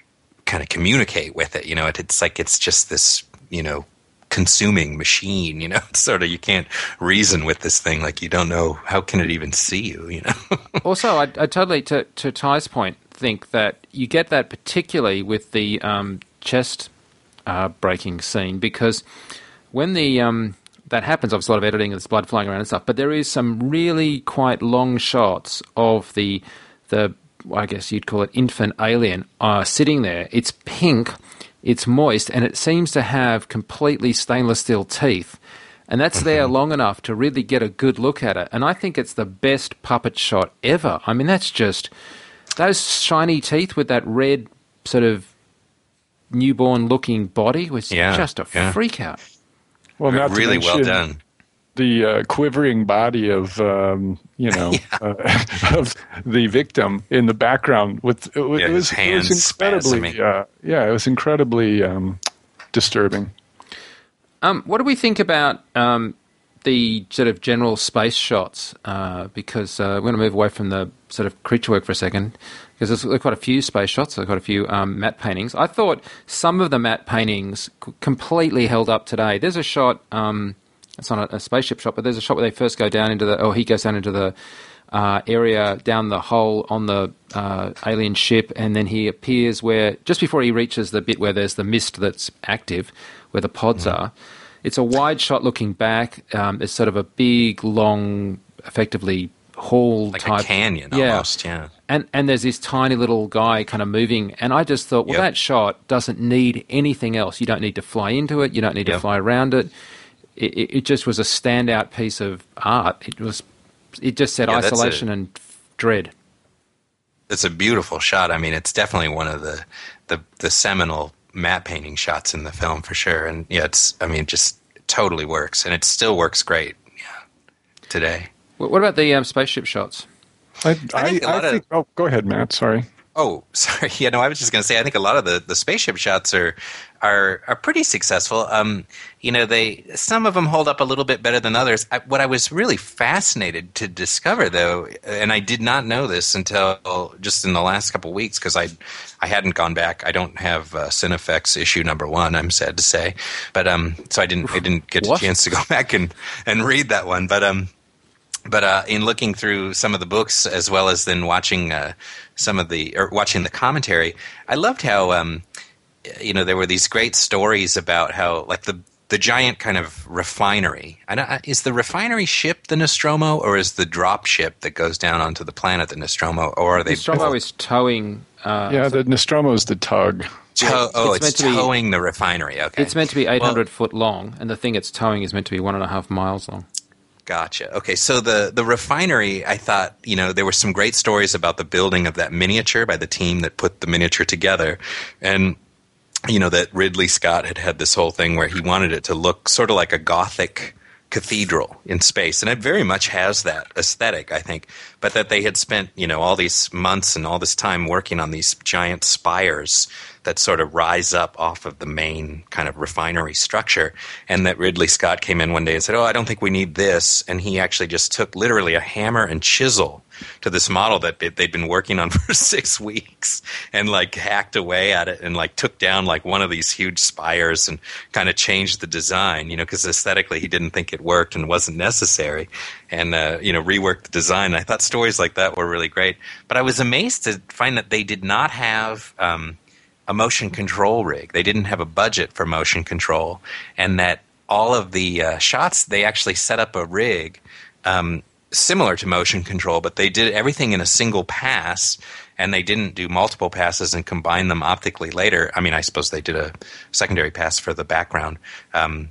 kind of communicate with it. You know, it, it's like it's just this, you know, consuming machine. You know, it's sort of you can't reason with this thing. Like you don't know how can it even see you. You know. also, I, I totally, to, to Ty's point, think that you get that particularly with the um, chest uh, breaking scene because when the um, that happens, obviously a lot of editing and there's blood flying around and stuff, but there is some really quite long shots of the the I guess you'd call it infant alien uh, sitting there. It's pink, it's moist, and it seems to have completely stainless steel teeth. And that's there long enough to really get a good look at it. And I think it's the best puppet shot ever. I mean, that's just those shiny teeth with that red sort of newborn looking body was Yeah, just a yeah. freak out. well, not to really well done. The uh, quivering body of um, you know uh, of the victim in the background with it, Yeah, it was hands it was incredibly uh, yeah it was incredibly um, disturbing. Um, what do we think about um, the sort of general space shots? Uh, because uh, we're going to move away from the sort of creature work for a second, because there's quite a few space shots, there's quite a few um, matte paintings. I thought some of the matte paintings completely held up today. There's a shot. Um, it's not a, a, spaceship shot, but there's a shot where they first go down into the. Oh, he goes down into the uh, area down the hole on the uh, alien ship, and then he appears where just before he reaches the bit where there's the mist that's active, where the pods mm. are. It's a wide shot looking back. Um, it's sort of a big, long, effectively hall like type canyon yeah. almost. Yeah, and and there's this tiny little guy kind of moving, and I just thought, well, yep. that shot doesn't need anything else. You don't need to fly into it. You don't need yep. to fly around it. It, it. it, just was a standout piece of art. It was it just said yeah, isolation and dread. It's a beautiful shot. I mean, it's definitely one of the the, the seminal matte painting shots in the film for sure. And yeah, it's I mean, it just totally works, and it still works great. Yeah, today. What about the um, spaceship shots? I, I, I think, I think oh, go ahead, Matt. Sorry. Oh, sorry. Yeah, no, I was just going to say. I think a lot of the, the spaceship shots are are are pretty successful. Um, you know, they some of them hold up a little bit better than others. I, what I was really fascinated to discover, though, and I did not know this until just in the last couple weeks because I I hadn't gone back. I don't have uh, Cinefex issue number one. I'm sad to say, but um, so I didn't I didn't get a chance to go back and and read that one. But um, but uh, in looking through some of the books as well as then watching uh, some of the or watching the commentary, I loved how um, you know there were these great stories about how like the the giant kind of refinery. is the refinery ship the Nostromo, or is the drop ship that goes down onto the planet the Nostromo, or are they? Nostromo both? is towing. Uh, yeah, the Nostromo is the tug. To- oh, it's, it's towing be, the refinery. Okay, it's meant to be 800 well, foot long, and the thing it's towing is meant to be one and a half miles long. Gotcha. Okay, so the the refinery, I thought, you know, there were some great stories about the building of that miniature by the team that put the miniature together, and you know that Ridley Scott had had this whole thing where he wanted it to look sort of like a gothic cathedral in space and it very much has that aesthetic i think but that they had spent you know all these months and all this time working on these giant spires that sort of rise up off of the main kind of refinery structure. And that Ridley Scott came in one day and said, Oh, I don't think we need this. And he actually just took literally a hammer and chisel to this model that they'd been working on for six weeks and like hacked away at it and like took down like one of these huge spires and kind of changed the design, you know, because aesthetically he didn't think it worked and wasn't necessary and, uh, you know, reworked the design. I thought stories like that were really great. But I was amazed to find that they did not have, um, a motion control rig. They didn't have a budget for motion control, and that all of the uh, shots they actually set up a rig um, similar to motion control, but they did everything in a single pass, and they didn't do multiple passes and combine them optically later. I mean, I suppose they did a secondary pass for the background. Um,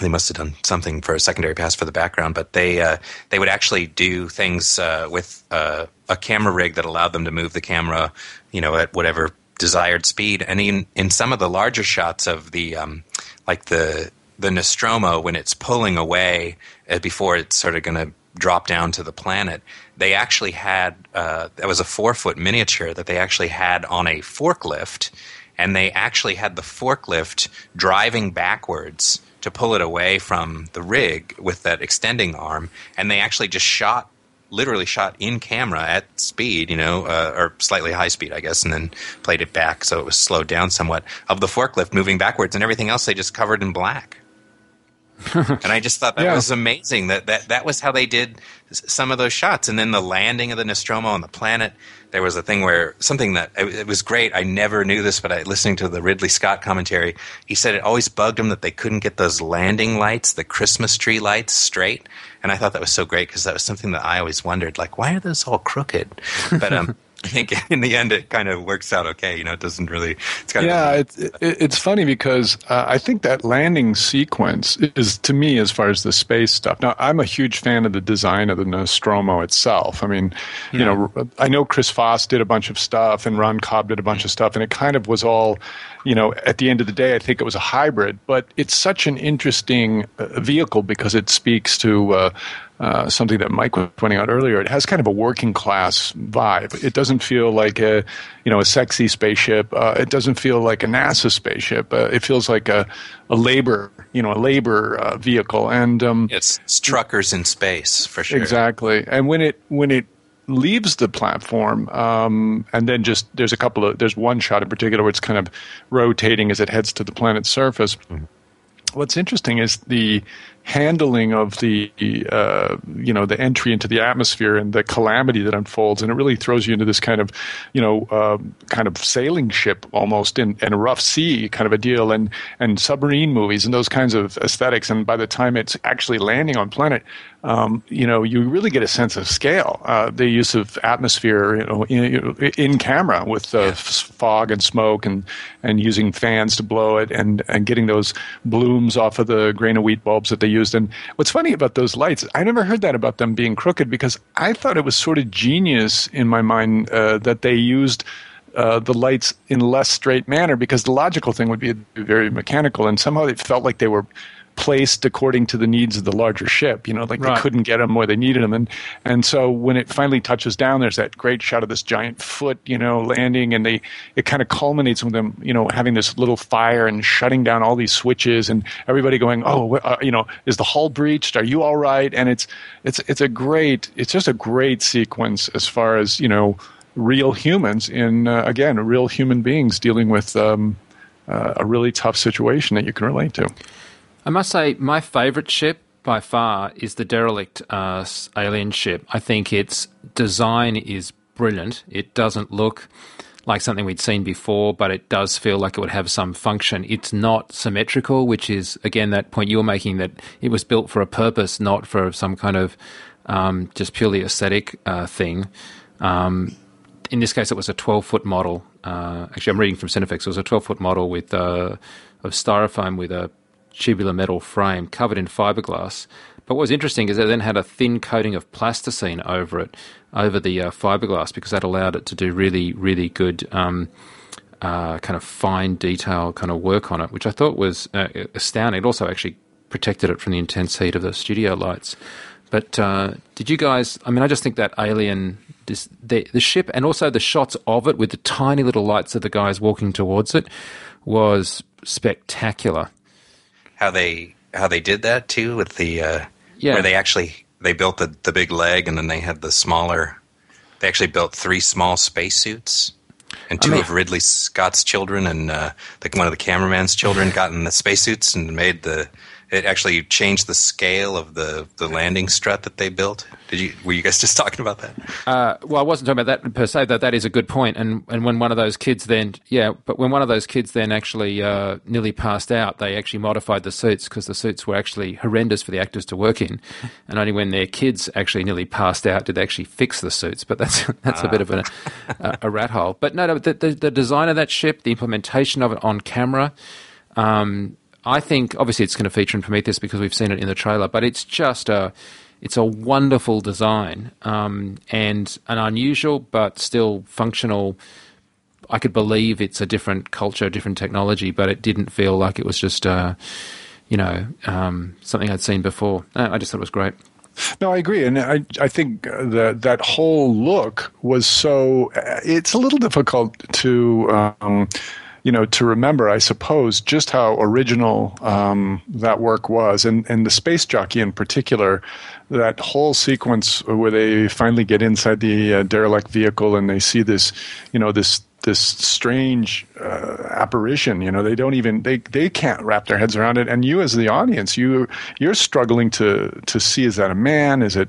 they must have done something for a secondary pass for the background, but they uh, they would actually do things uh, with uh, a camera rig that allowed them to move the camera, you know, at whatever desired speed. And in, in some of the larger shots of the, um, like the, the Nostromo, when it's pulling away uh, before it's sort of going to drop down to the planet, they actually had, uh, that was a four foot miniature that they actually had on a forklift. And they actually had the forklift driving backwards to pull it away from the rig with that extending arm. And they actually just shot literally shot in camera at speed, you know, uh, or slightly high speed, I guess, and then played it back so it was slowed down somewhat of the forklift moving backwards, and everything else they just covered in black. and I just thought that yeah. was amazing. That, that that was how they did some of those shots, and then the landing of the Nostromo on the planet. There was a thing where something that it, it was great. I never knew this, but I listening to the Ridley Scott commentary, he said it always bugged him that they couldn't get those landing lights, the Christmas tree lights, straight. And I thought that was so great because that was something that I always wondered, like, why are those all crooked? But um, I think in the end it kind of works out okay. You know, it doesn't really. It's kind yeah, of, it's it, it's funny because uh, I think that landing sequence is to me as far as the space stuff. Now, I'm a huge fan of the design of the Nostromo itself. I mean, you know, I know Chris Foss did a bunch of stuff and Ron Cobb did a bunch of stuff, and it kind of was all, you know, at the end of the day, I think it was a hybrid. But it's such an interesting uh, vehicle because it speaks to. Uh, uh, something that Mike was pointing out earlier. It has kind of a working class vibe. It doesn't feel like a you know a sexy spaceship. Uh, it doesn't feel like a NASA spaceship. Uh, it feels like a a labor you know a labor uh, vehicle. And um, it's, it's truckers in space for sure. Exactly. And when it when it leaves the platform, um, and then just there's a couple of there's one shot in particular where it's kind of rotating as it heads to the planet's surface. Mm-hmm. What's interesting is the handling of the uh, you know the entry into the atmosphere and the calamity that unfolds, and it really throws you into this kind of you know uh, kind of sailing ship almost in, in a rough sea kind of a deal, and and submarine movies and those kinds of aesthetics. And by the time it's actually landing on planet, um, you know you really get a sense of scale. Uh, the use of atmosphere you know in, in camera with fog and smoke and and using fans to blow it and and getting those blooms off of the grain of wheat bulbs that they used. And what's funny about those lights, I never heard that about them being crooked because I thought it was sort of genius in my mind uh, that they used. Uh, the lights in less straight manner because the logical thing would be very mechanical and somehow it felt like they were placed according to the needs of the larger ship. You know, like right. they couldn't get them where they needed them, and and so when it finally touches down, there's that great shot of this giant foot, you know, landing, and they it kind of culminates with them, you know, having this little fire and shutting down all these switches, and everybody going, oh, uh, you know, is the hull breached? Are you all right? And it's it's it's a great, it's just a great sequence as far as you know, real humans in uh, again, real human beings dealing with. Um, uh, a really tough situation that you can relate to. I must say, my favourite ship by far is the derelict uh, alien ship. I think its design is brilliant. It doesn't look like something we'd seen before, but it does feel like it would have some function. It's not symmetrical, which is, again, that point you were making that it was built for a purpose, not for some kind of um, just purely aesthetic uh, thing. Um, in this case, it was a 12 foot model. Uh, actually, I'm reading from Cinefex. It was a 12 foot model with uh, of styrofoam with a tubular metal frame covered in fiberglass. But what was interesting is it then had a thin coating of plasticine over it, over the uh, fiberglass, because that allowed it to do really, really good um, uh, kind of fine detail kind of work on it, which I thought was uh, astounding. It also actually protected it from the intense heat of the studio lights. But uh, did you guys? I mean, I just think that alien, this, the, the ship, and also the shots of it with the tiny little lights of the guys walking towards it was spectacular how they how they did that too with the uh, yeah. where they actually they built the the big leg and then they had the smaller. They actually built three small spacesuits. And two I mean, of Ridley Scott's children and uh, the, one of the cameraman's children got in the spacesuits and made the it actually changed the scale of the, the landing strut that they built. Did you were you guys just talking about that? Uh, well, I wasn't talking about that per se. Though that is a good point. And and when one of those kids then yeah, but when one of those kids then actually uh, nearly passed out, they actually modified the suits because the suits were actually horrendous for the actors to work in. And only when their kids actually nearly passed out did they actually fix the suits. But that's that's a bit of a, a, a rat hole. But no, no, the, the, the design of that ship, the implementation of it on camera. Um, I think obviously it's going to feature in Prometheus because we've seen it in the trailer, but it's just a it's a wonderful design um, and an unusual but still functional. I could believe it's a different culture, different technology, but it didn't feel like it was just uh, you know um, something I'd seen before. I just thought it was great. No, I agree, and I I think that that whole look was so. It's a little difficult to. Um, you know, to remember, I suppose, just how original um, that work was, and and the space jockey in particular, that whole sequence where they finally get inside the uh, derelict vehicle and they see this, you know, this this strange uh, apparition. You know, they don't even they they can't wrap their heads around it. And you, as the audience, you you're struggling to to see is that a man? Is it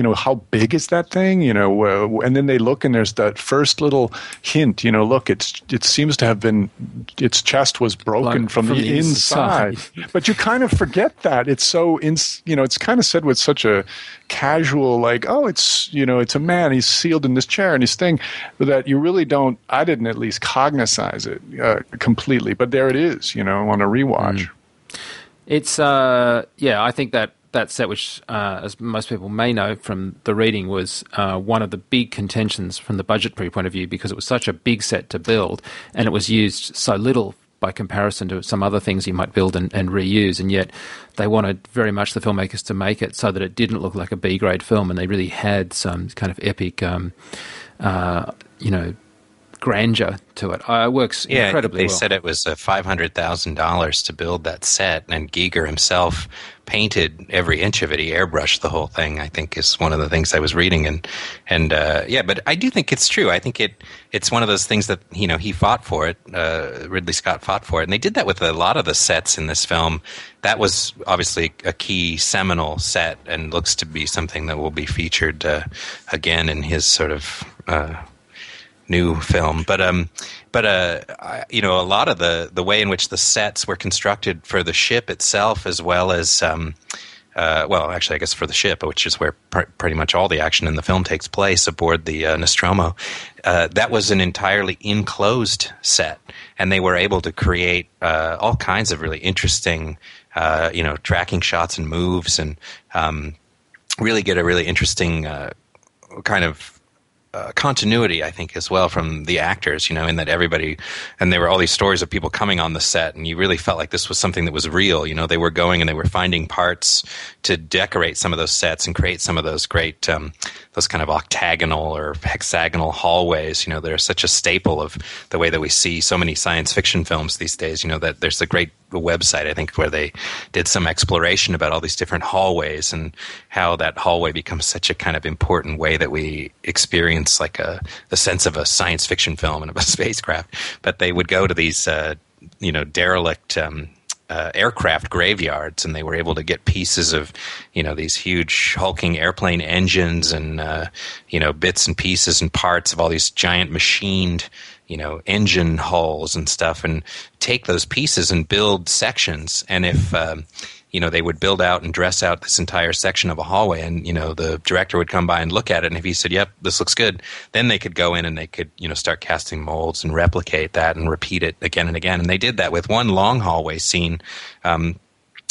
you know, how big is that thing? You know, uh, and then they look and there's that first little hint. You know, look, it's it seems to have been its chest was broken like from, from, the, the inside. inside. but you kind of forget that it's so in. You know, it's kind of said with such a casual, like, oh, it's you know, it's a man. He's sealed in this chair and his thing, that you really don't. I didn't at least cognize it uh, completely, but there it is. You know, on a rewatch. Mm. It's uh, yeah, I think that that set, which, uh, as most people may know from the reading, was uh, one of the big contentions from the budgetary point of view because it was such a big set to build and it was used so little by comparison to some other things you might build and, and reuse. And yet they wanted very much the filmmakers to make it so that it didn't look like a B grade film, and they really had some kind of epic, um, uh, you know, grandeur to it. Uh, it works yeah, incredibly they well. said it was uh, five hundred thousand dollars to build that set, and Giger himself painted every inch of it. He airbrushed the whole thing. I think is one of the things I was reading, and and uh, yeah, but I do think it's true. I think it it's one of those things that you know he fought for it. Uh, Ridley Scott fought for it, and they did that with a lot of the sets in this film. That was obviously a key seminal set, and looks to be something that will be featured uh, again in his sort of uh, new film. But um, but uh, I, you know, a lot of the the way in which the sets were constructed for the ship itself, as well as um, uh, well, actually, I guess for the ship, which is where pr- pretty much all the action in the film takes place aboard the uh, Nostromo, uh, that was an entirely enclosed set, and they were able to create uh, all kinds of really interesting, uh, you know, tracking shots and moves, and um, really get a really interesting uh, kind of uh, continuity, I think, as well from the actors, you know, in that everybody, and there were all these stories of people coming on the set, and you really felt like this was something that was real. You know, they were going and they were finding parts to decorate some of those sets and create some of those great, um, those kind of octagonal or hexagonal hallways. You know, they're such a staple of the way that we see so many science fiction films these days. You know, that there's a great website, I think, where they did some exploration about all these different hallways and how that hallway becomes such a kind of important way that we experience like a sense of a science fiction film and of a spacecraft. But they would go to these, uh, you know, derelict. Um, uh, aircraft graveyards, and they were able to get pieces of, you know, these huge hulking airplane engines and, uh, you know, bits and pieces and parts of all these giant machined, you know, engine hulls and stuff, and take those pieces and build sections. And if um, you know, they would build out and dress out this entire section of a hallway, and you know, the director would come by and look at it, and if he said, "Yep, this looks good," then they could go in and they could, you know, start casting molds and replicate that and repeat it again and again. And they did that with one long hallway scene. Um,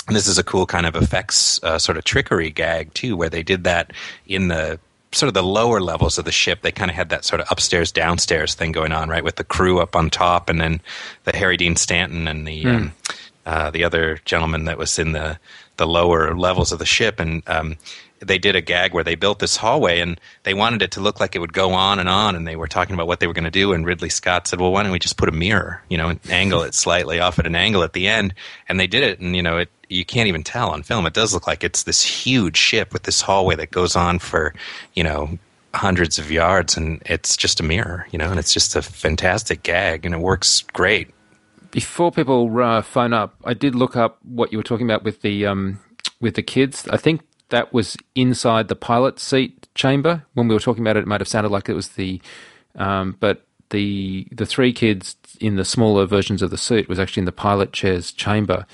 this is a cool kind of effects uh, sort of trickery gag too, where they did that in the sort of the lower levels of the ship. They kind of had that sort of upstairs downstairs thing going on, right, with the crew up on top, and then the Harry Dean Stanton and the. Mm. Um, uh, the other gentleman that was in the the lower levels of the ship, and um, they did a gag where they built this hallway, and they wanted it to look like it would go on and on, and they were talking about what they were going to do, and Ridley Scott said, "Well, why don't we just put a mirror, you know, and angle it slightly off at an angle at the end?" And they did it, and you know, it you can't even tell on film. It does look like it's this huge ship with this hallway that goes on for, you know, hundreds of yards, and it's just a mirror, you know, and it's just a fantastic gag, and it works great before people uh, phone up, I did look up what you were talking about with the um, with the kids. I think that was inside the pilot seat chamber. When we were talking about it, it might have sounded like it was the, um, but the the three kids in the smaller versions of the suit was actually in the pilot chair's chamber.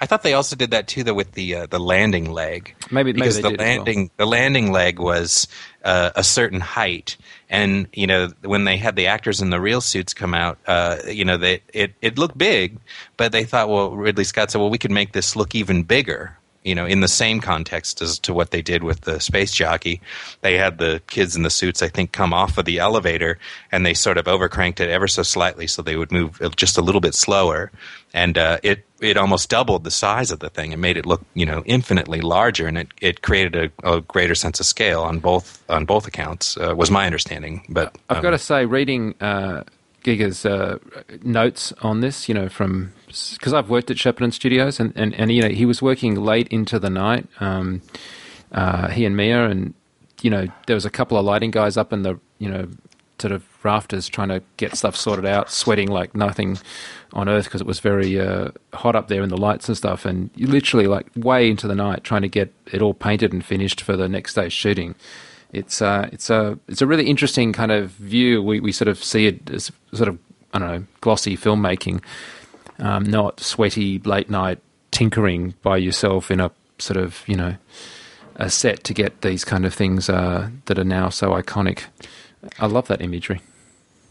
I thought they also did that too, though, with the uh, the landing leg. Maybe because maybe the landing well. the landing leg was uh, a certain height, and you know when they had the actors in the real suits come out, uh, you know they it it looked big, but they thought, well, Ridley Scott said, well, we could make this look even bigger. You know, in the same context as to what they did with the space jockey, they had the kids in the suits, I think, come off of the elevator, and they sort of overcranked it ever so slightly, so they would move just a little bit slower, and uh, it it almost doubled the size of the thing. It made it look, you know, infinitely larger, and it, it created a, a greater sense of scale on both on both accounts. Uh, was my understanding, but I've um, got to say, reading uh, Giger's uh, notes on this, you know, from because I've worked at Shepperton Studios, and, and, and you know he was working late into the night. Um, uh, he and Mia, and you know there was a couple of lighting guys up in the you know sort of rafters trying to get stuff sorted out, sweating like nothing on earth because it was very uh, hot up there in the lights and stuff, and literally like way into the night trying to get it all painted and finished for the next day's shooting. It's uh, it's a it's a really interesting kind of view. We we sort of see it as sort of I don't know glossy filmmaking, um, not sweaty late night tinkering by yourself in a sort of you know a set to get these kind of things uh, that are now so iconic. I love that imagery.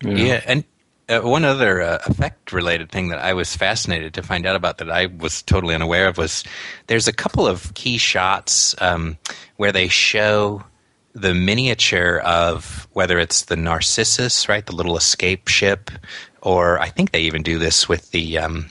yeah, yeah and uh, one other uh, effect related thing that I was fascinated to find out about that I was totally unaware of was there's a couple of key shots um, where they show the miniature of whether it's the Narcissus, right, the little escape ship, or I think they even do this with the um,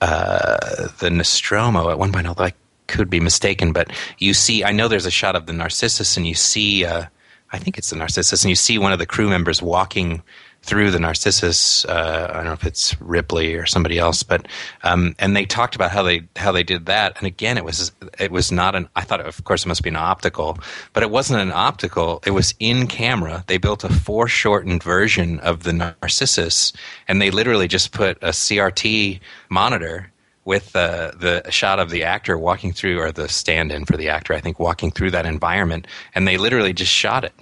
uh, the Nostromo at one point. Although I could be mistaken, but you see, I know there's a shot of the Narcissus, and you see, uh, I think it's the Narcissus, and you see one of the crew members walking through the Narcissus. Uh, I don't know if it's Ripley or somebody else, but um, and they talked about how they how they did that. And again, it was it was not an. I thought of course it must be an optical, but it wasn't an optical. It was in camera. They built a foreshortened version of the Narcissus, and they literally just put a CRT monitor with uh, the shot of the actor walking through, or the stand-in for the actor, I think, walking through that environment, and they literally just shot it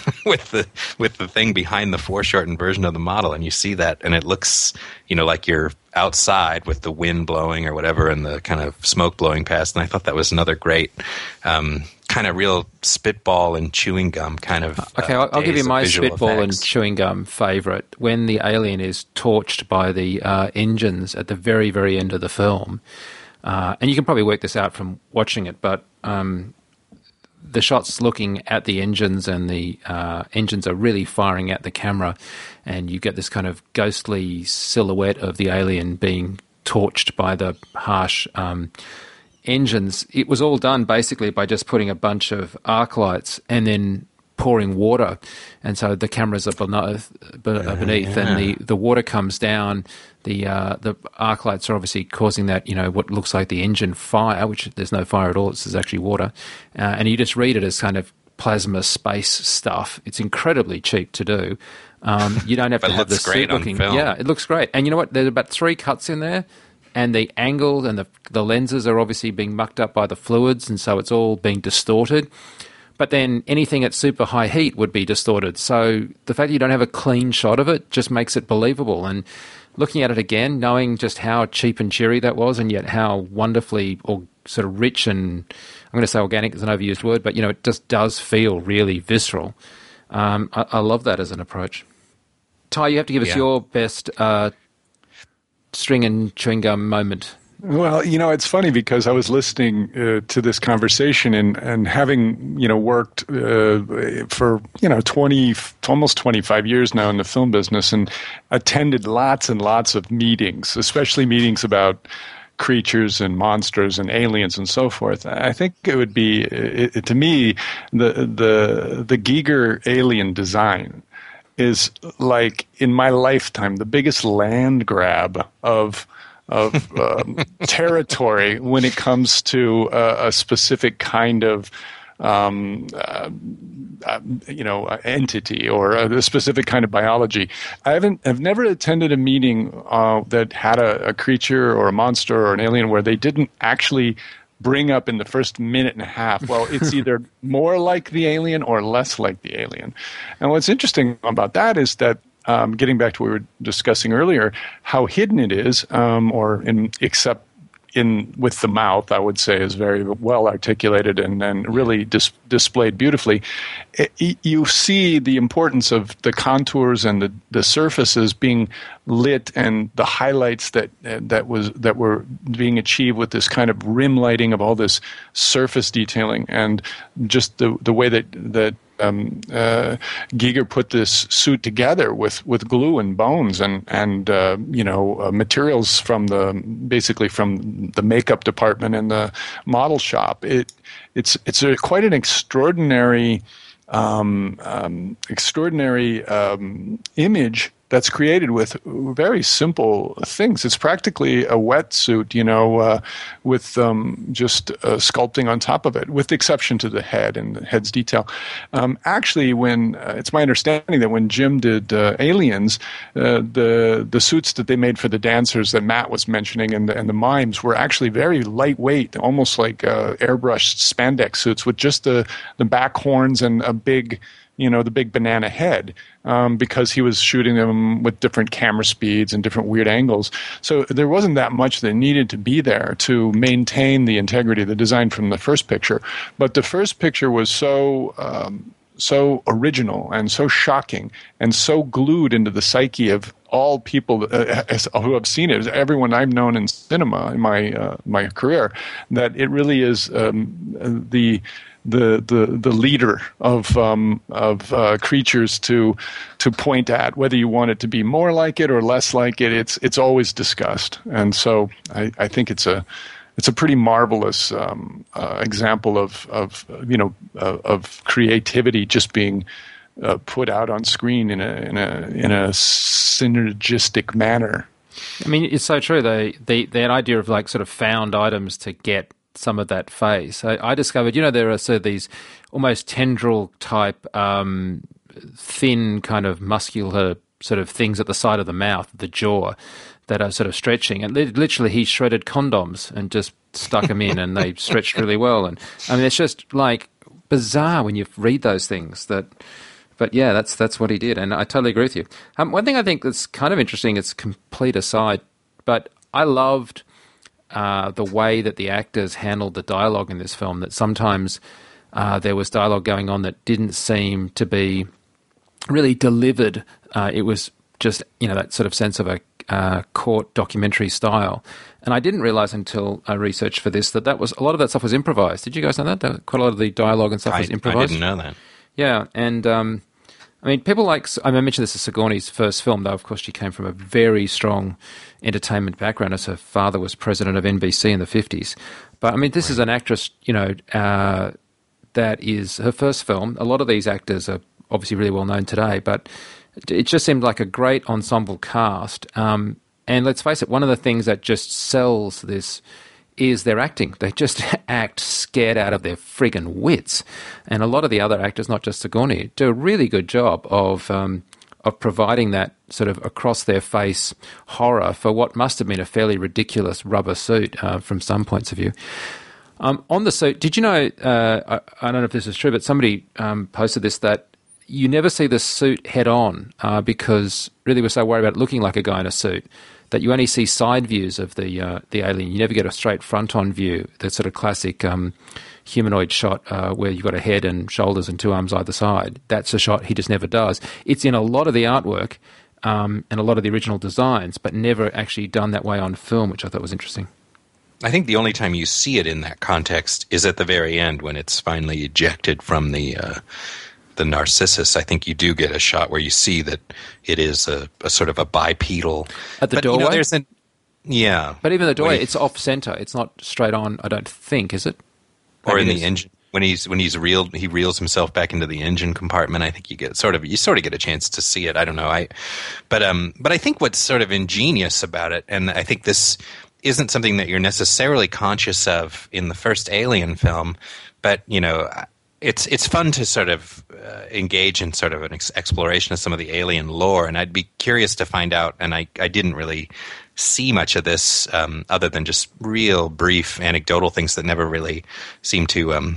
with the with the thing behind the foreshortened version of the model, and you see that, and it looks, you know, like you're outside with the wind blowing or whatever, and the kind of smoke blowing past. And I thought that was another great um, kind of real spitball and chewing gum kind of. Okay, uh, I'll, I'll give you my spitball effects. and chewing gum favorite. When the alien is torched by the uh, engines at the very very end of the film. Uh, and you can probably work this out from watching it, but um, the shots looking at the engines and the uh, engines are really firing at the camera, and you get this kind of ghostly silhouette of the alien being torched by the harsh um, engines. It was all done basically by just putting a bunch of arc lights and then pouring water, and so the cameras are beneath, beneath yeah. and the, the water comes down the uh, the arc lights are obviously causing that you know what looks like the engine fire, which there's no fire at all. It's actually water, uh, and you just read it as kind of plasma space stuff. It's incredibly cheap to do. Um, you don't have to have the suit looking. Yeah, it looks great. And you know what? There's about three cuts in there, and the angle and the the lenses are obviously being mucked up by the fluids, and so it's all being distorted. But then anything at super high heat would be distorted. So the fact that you don't have a clean shot of it just makes it believable. And looking at it again, knowing just how cheap and cheery that was, and yet how wonderfully or sort of rich and I'm going to say organic is an overused word, but you know it just does feel really visceral. Um, I, I, love that as an approach. Ty, you have to give us yeah. your best uh, string and chewing gum moment. Well, you know, it's funny because I was listening uh, to this conversation and, and having, you know, worked uh, for, you know, 20, almost 25 years now in the film business and attended lots and lots of meetings, especially meetings about creatures and monsters and aliens and so forth. I think it would be, it, to me, the, the, the Giger alien design is like, in my lifetime, the biggest land grab of – of um, territory when it comes to a, a specific kind of um, uh, uh, you know entity or a, specific kind of biology. I haven't I've never attended a meeting uh, that had a, a, creature or a monster or an alien where they didn't actually bring up in the first minute and a half. Well, it's either more like the alien or less like the alien. And what's interesting about that is that um, getting back to what we were discussing earlier, how hidden it is, um, or in except in with the mouth, I would say is very well articulated and, and really dis- displayed beautifully. It, you see the importance of the contours and the, the surfaces being lit and the highlights that uh, that was that were being achieved with this kind of rim lighting of all this surface detailing and just the the way that that um, uh, Giger put this suit together with, with glue and bones and and uh, you know uh, materials from the basically from the makeup department and the model shop. It it's it's a, quite an extraordinary um, um, extraordinary um, image that's created with very simple things. It's practically a wetsuit, you know, uh, with um, just uh, sculpting on top of it, with the exception to the head and the head's detail. Um, actually, when uh, it's my understanding that when Jim did uh, Aliens, uh, the the suits that they made for the dancers that Matt was mentioning and the, and the mimes were actually very lightweight, almost like uh, airbrushed spandex suits with just the the back horns and a big you know, the big banana head um, because he was shooting them with different camera speeds and different weird angles. So there wasn't that much that needed to be there to maintain the integrity of the design from the first picture. But the first picture was so. Um, so original and so shocking and so glued into the psyche of all people uh, who have seen it, everyone I've known in cinema in my uh, my career, that it really is um, the the the the leader of um, of uh, creatures to to point at whether you want it to be more like it or less like it. It's it's always discussed, and so I, I think it's a it's a pretty marvelous um, uh, example of of you know uh, of creativity just being uh, put out on screen in a in a in a synergistic manner. I mean, it's so true. They the that idea of like sort of found items to get some of that face. I, I discovered, you know, there are so these almost tendril type, um, thin kind of muscular sort of things at the side of the mouth, the jaw, that are sort of stretching. And literally, he shredded condoms and just stuck them in, and they stretched really well. And I mean, it's just like bizarre when you read those things that but yeah, that's that's what he did, and I totally agree with you. Um, one thing I think that's kind of interesting, it's complete aside, but I loved uh, the way that the actors handled the dialogue in this film. That sometimes uh, there was dialogue going on that didn't seem to be really delivered. Uh, it was just you know that sort of sense of a uh, court documentary style. And I didn't realize until I researched for this that that was a lot of that stuff was improvised. Did you guys know that? that quite a lot of the dialogue and stuff I, was improvised. I didn't know that. Yeah, and um, I mean, people like I mentioned this is Sigourney's first film, though. Of course, she came from a very strong entertainment background, as her father was president of NBC in the fifties. But I mean, this right. is an actress, you know, uh, that is her first film. A lot of these actors are obviously really well known today, but it just seemed like a great ensemble cast. Um, and let's face it, one of the things that just sells this is their acting. They just act scared out of their friggin' wits. And a lot of the other actors, not just Sigourney, do a really good job of um, of providing that sort of across their face horror for what must have been a fairly ridiculous rubber suit uh, from some points of view. Um, on the suit, did you know? Uh, I, I, don't know if this is true, but somebody um, posted this that you never see the suit head on uh, because really we're so worried about looking like a guy in a suit that you only see side views of the uh, the alien. You never get a straight front on view. The sort of classic um, humanoid shot uh, where you've got a head and shoulders and two arms either side. That's a shot he just never does. It's in a lot of the artwork um, and a lot of the original designs, but never actually done that way on film, which I thought was interesting. I think the only time you see it in that context is at the very end when it's finally ejected from the uh, the Narcissus, I think you do get a shot where you see that it is a, a sort of a bipedal at the but, doorway. You know, there's an, yeah, but even the doorway, it's off center. It's not straight on. I don't think, is it? Or in the engine when he's when he's reeled he reels himself back into the engine compartment. I think you get sort of you sort of get a chance to see it. I don't know. I but um but I think what's sort of ingenious about it, and I think this isn't something that you're necessarily conscious of in the first Alien film, but you know it's it's fun to sort of uh, engage in sort of an ex- exploration of some of the alien lore, and I'd be curious to find out. And I, I didn't really see much of this um, other than just real brief anecdotal things that never really seem to um,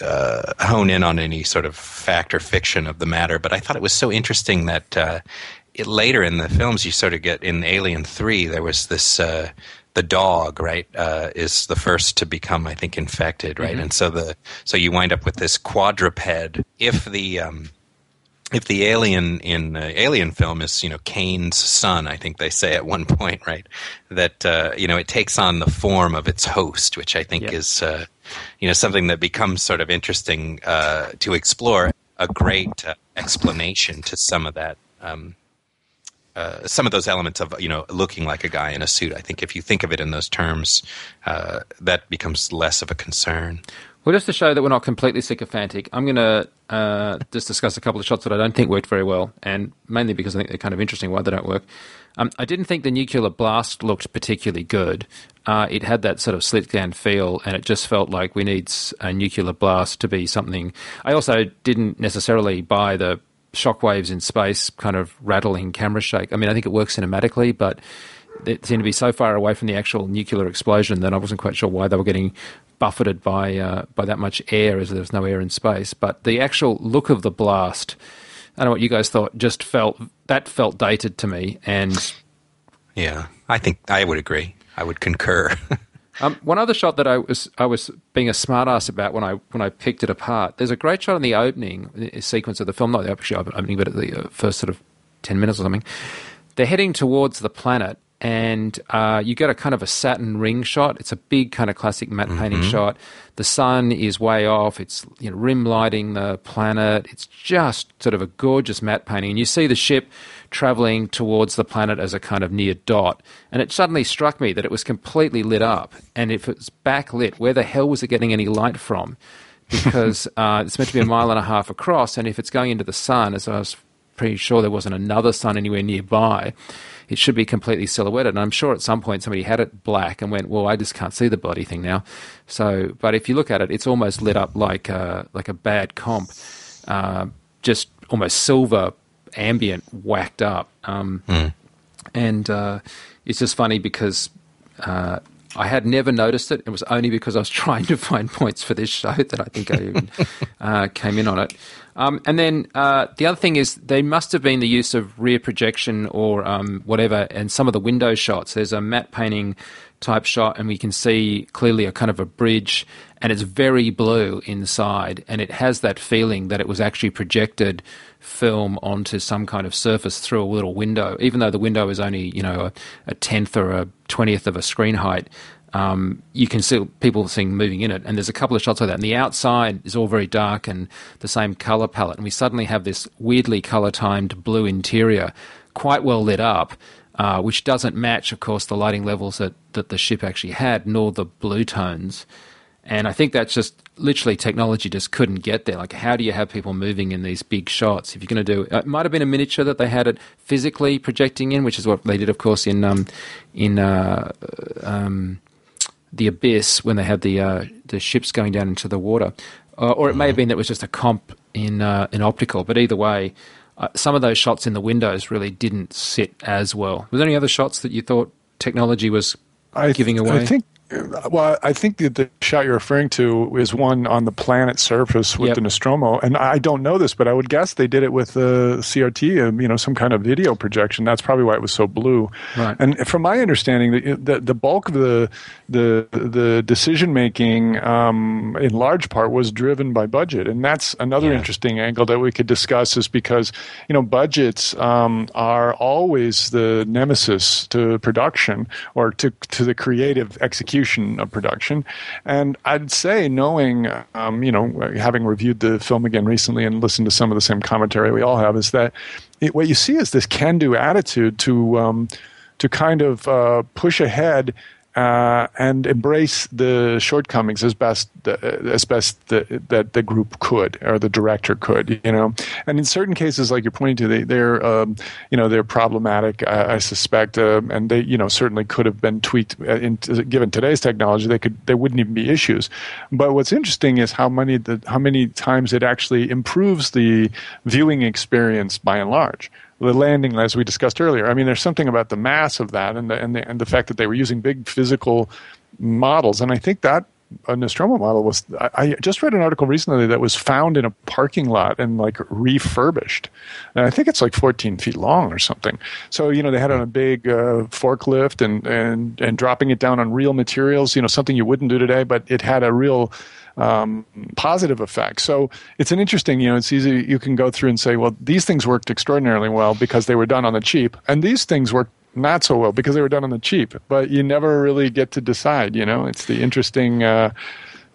uh, hone in on any sort of fact or fiction of the matter. But I thought it was so interesting that uh, it, later in the films you sort of get in Alien Three there was this uh, the dog, right, uh, is the first to become, I think, infected, right, mm-hmm. and so the so you wind up with this quadruped. If the um, if the alien in uh, alien film is you know Kane's son, I think they say at one point, right, that uh, you know it takes on the form of its host, which I think is uh, you know something that becomes sort of interesting uh, to explore. A great uh, explanation to some of that um, uh, some of those elements of you know looking like a guy in a suit. I think if you think of it in those terms, uh, that becomes less of a concern. Well, just to show that we're not completely sycophantic, I'm going to uh, just discuss a couple of shots that I don't think worked very well, and mainly because I think they're kind of interesting why they don't work. Um, I didn't think the nuclear blast looked particularly good. Uh, it had that sort of slit scan feel, and it just felt like we need a nuclear blast to be something. I also didn't necessarily buy the shockwaves in space kind of rattling camera shake. I mean, I think it works cinematically, but it seemed to be so far away from the actual nuclear explosion that I wasn't quite sure why they were getting buffeted by uh, by that much air, as there's no air in space. But the actual look of the blast, I don't know what you guys thought, just felt that felt dated to me. And yeah, I think I would agree. I would concur. Um, one other shot that I was I was being a smartass about when I when I picked it apart. There's a great shot in the opening sequence of the film, not the opening, but the uh, first sort of ten minutes or something. They're heading towards the planet, and uh, you get a kind of a Saturn ring shot. It's a big kind of classic matte painting shot. The sun is way off. It's you know, rim lighting the planet. It's just sort of a gorgeous matte painting, and you see the ship traveling towards the planet as a kind of near dot. And it suddenly struck me that it was completely lit up, and if it's backlit, where the hell was it getting any light from? Because uh, it's meant to be a mile and a half across, and if it's going into the sun, as I was pretty sure there wasn't another sun anywhere nearby it should be completely silhouetted. And I'm sure at some point somebody had it black and went, well, I just can't see the bloody thing now. So, but if you look at it, it's almost lit up like a, like a bad comp, uh, just almost silver ambient whacked up. Um, Mm. And uh, it's just funny because uh, I had never noticed it. It was only because I was trying to find points for this show that I think I even uh, came in on it. Um, and then uh, the other thing is they must have been the use of rear projection or um, whatever, and some of the window shots. There's a matte painting type shot, and we can see clearly a kind of a bridge, and it's very blue inside, and it has that feeling that it was actually projected film onto some kind of surface through a little window, even though the window is only you know a, a tenth or a twentieth of a screen height. Um, you can see people seeing moving in it, and there's a couple of shots like that. And the outside is all very dark and the same color palette, and we suddenly have this weirdly color timed blue interior, quite well lit up, uh, which doesn't match, of course, the lighting levels that that the ship actually had, nor the blue tones. And I think that's just literally technology just couldn't get there. Like, how do you have people moving in these big shots? If you're going to do, it might have been a miniature that they had it physically projecting in, which is what they did, of course, in um, in uh, um, the abyss when they had the uh, the ships going down into the water, uh, or it may have been that it was just a comp in uh, in optical. But either way, uh, some of those shots in the windows really didn't sit as well. Were there any other shots that you thought technology was I giving away? I think. Well, I think that the shot you're referring to is one on the planet surface with Yep. the Nostromo, and I don't know this, but I would guess they did it with the CRT, um, you know, some kind of video projection. That's probably why it was so blue. Right. And from my understanding, the the, the bulk of the the the decision making, um, in large part, was driven by budget, and that's another Yeah. interesting angle that we could discuss. Is because you know budgets um, are always the nemesis to production or to to the creative execution of production. And I'd say, knowing, um, you know, having reviewed the film again recently and listened to some of the same commentary we all have, is that it, what you see is this can-do attitude to um, to kind of uh, push ahead uh, and embrace the shortcomings as best as best the, that the group could or the director could, you know. And in certain cases, like you're pointing to, they, they're um, you know they're problematic. I, I suspect, uh, and they you know certainly could have been tweaked. uh, In, given today's technology, they could they wouldn't even be issues. But what's interesting is how many the, how many times it actually improves the viewing experience by and large the landing, as we discussed earlier. I mean, there's something about the mass of that and the, and the, and the fact that they were using big physical models. And I think that a Nostromo model was, I, I just read an article recently that was found in a parking lot and like refurbished. And I think it's like 14 feet long or something. So, you know, they had on a big uh, forklift and, and, and dropping it down on real materials, you know, something you wouldn't do today, but it had a real, um, positive effect. So it's an interesting, you know, it's easy. You can go through and say, well, these things worked extraordinarily well because they were done on the cheap, and these things worked not so well because they were done on the cheap. But you never really get to decide. You know, it's the interesting. Uh,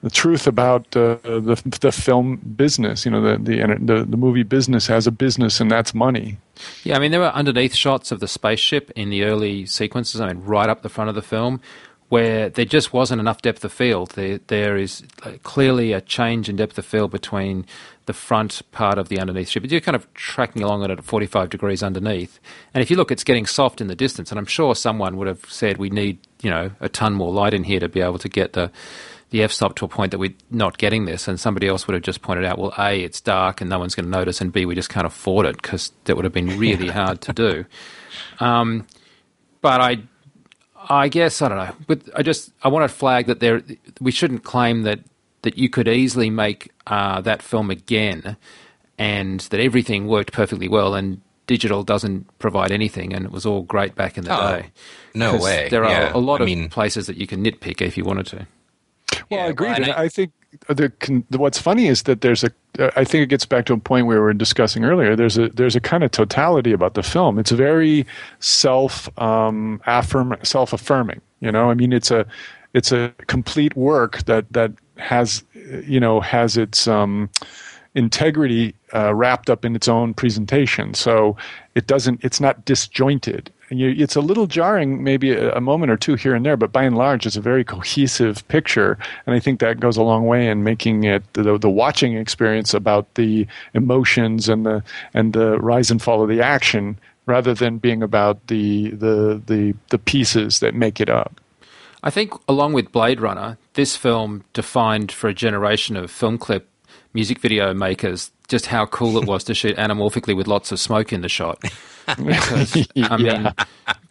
the truth about uh, the the film business, you know, the, the the the movie business has a business, and that's money. Yeah, I mean, there were underneath shots of the spaceship in the early sequences, I mean, right up the front of the film, where there just wasn't enough depth of field. There, there is clearly a change in depth of field between the front part of the underneath ship. You're kind of tracking along it at 45 degrees underneath. And if you look, it's getting soft in the distance. And I'm sure someone would have said, we need, you know, a ton more light in here to be able to get the the f-stop to a point that we're not getting this, and somebody else would have just pointed out, well, A, it's dark and no one's going to notice, and B, we just can't afford it because that would have been really hard to do. Um, but I, I guess I don't know. But I just I want to flag that there we shouldn't claim that that you could easily make uh, that film again, and that everything worked perfectly well and. Digital doesn't provide anything, and it was all great back in the Oh, day. no 'Cause way. There are Yeah, a lot I of mean- places that you can nitpick if you wanted to. Well, Yeah, I agree. well, and and I- I think the, what's funny is that there's a. I think it gets back to a point we were discussing earlier. There's a there's a kind of totality about the film. It's very self um, affirm self affirming. You know, I mean, it's a it's a complete work that that has you know has its um, integrity uh, wrapped up in its own presentation. So it doesn't. It's not disjointed. And you, it's a little jarring, maybe a, a, moment or two here and there, but by and large, it's a very cohesive picture. And I think that goes a long way in making it the, the watching experience about the emotions and the and the rise and fall of the action, rather than being about the the the, the pieces that make it up. I think, along with Blade Runner, this film defined for a generation of film clip music video makers just how cool it was to shoot anamorphically with lots of smoke in the shot. Because, I mean, yeah.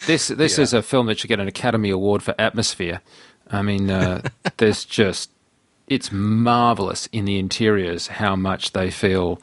this this yeah. is a film that should get an Academy Award for atmosphere. I mean, uh, there's just it's marvelous in the interiors how much they feel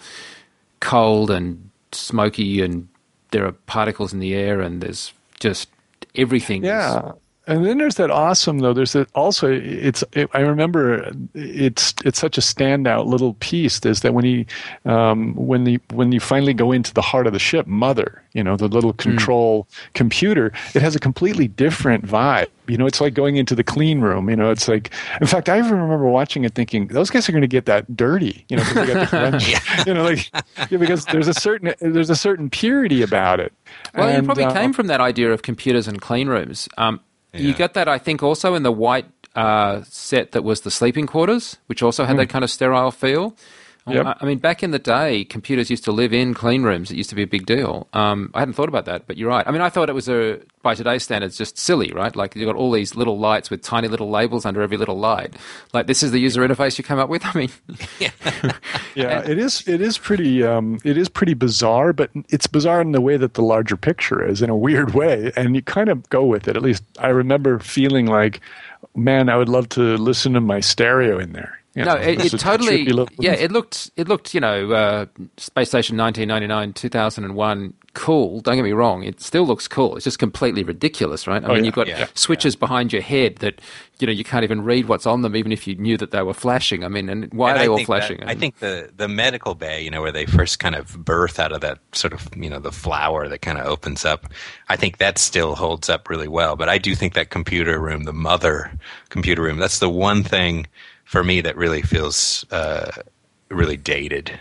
cold and smoky, and there are particles in the air, and there's just everything. Yeah. And then there's that awesome though. There's that also. It's. It, I remember. It's. It's such a standout little piece. Is that when he, um, when the when you finally go into the heart of the ship, Mother. You know the little hmm. control mm. computer. It has a completely different vibe. You know, it's like going into the clean room. You know, it's like. In fact, I even remember watching it, thinking those guys are going to get that dirty. You know, because they got the grunge. you know, like yeah, because there's a certain there's a certain purity about it. Well, and, it probably uh, came from that idea of computers and clean rooms. Um, yeah. You got that, I think, also in the white uh, set that was the sleeping quarters, which also had mm. that kind of sterile feel. Yep. I, I mean, back in the day, computers used to live in clean rooms. It used to be a big deal. Um, I hadn't thought about that, but you're right. I mean, I thought it was a by today's standards just silly, right? Like you've got all these little lights with tiny little labels under every little light. Like this is the user interface you come up with. I mean, yeah, yeah, it is. It is pretty. Um, it is pretty bizarre, but it's bizarre in the way that the larger picture is, in a weird way, and you kind of go with it. At least I remember feeling like, man, I would love to listen to my stereo in there. You know, no, it, it totally. Yeah, it looked. It looked. You know, uh, Space Station 1999, 2001. Cool. Don't get me wrong. It still looks cool. It's just completely ridiculous, right? I oh, mean, yeah, you've got yeah, switches yeah. behind your head that you know you can't even read what's on them, even if you knew that they were flashing. I mean, and why and are they all flashing? That, I think the the medical bay, you know, where they first kind of birth out of that sort of you know the flower that kind of opens up. I think that still holds up really well. But I do think that computer room, the mother computer room, that's the one thing for me that really feels uh, really dated.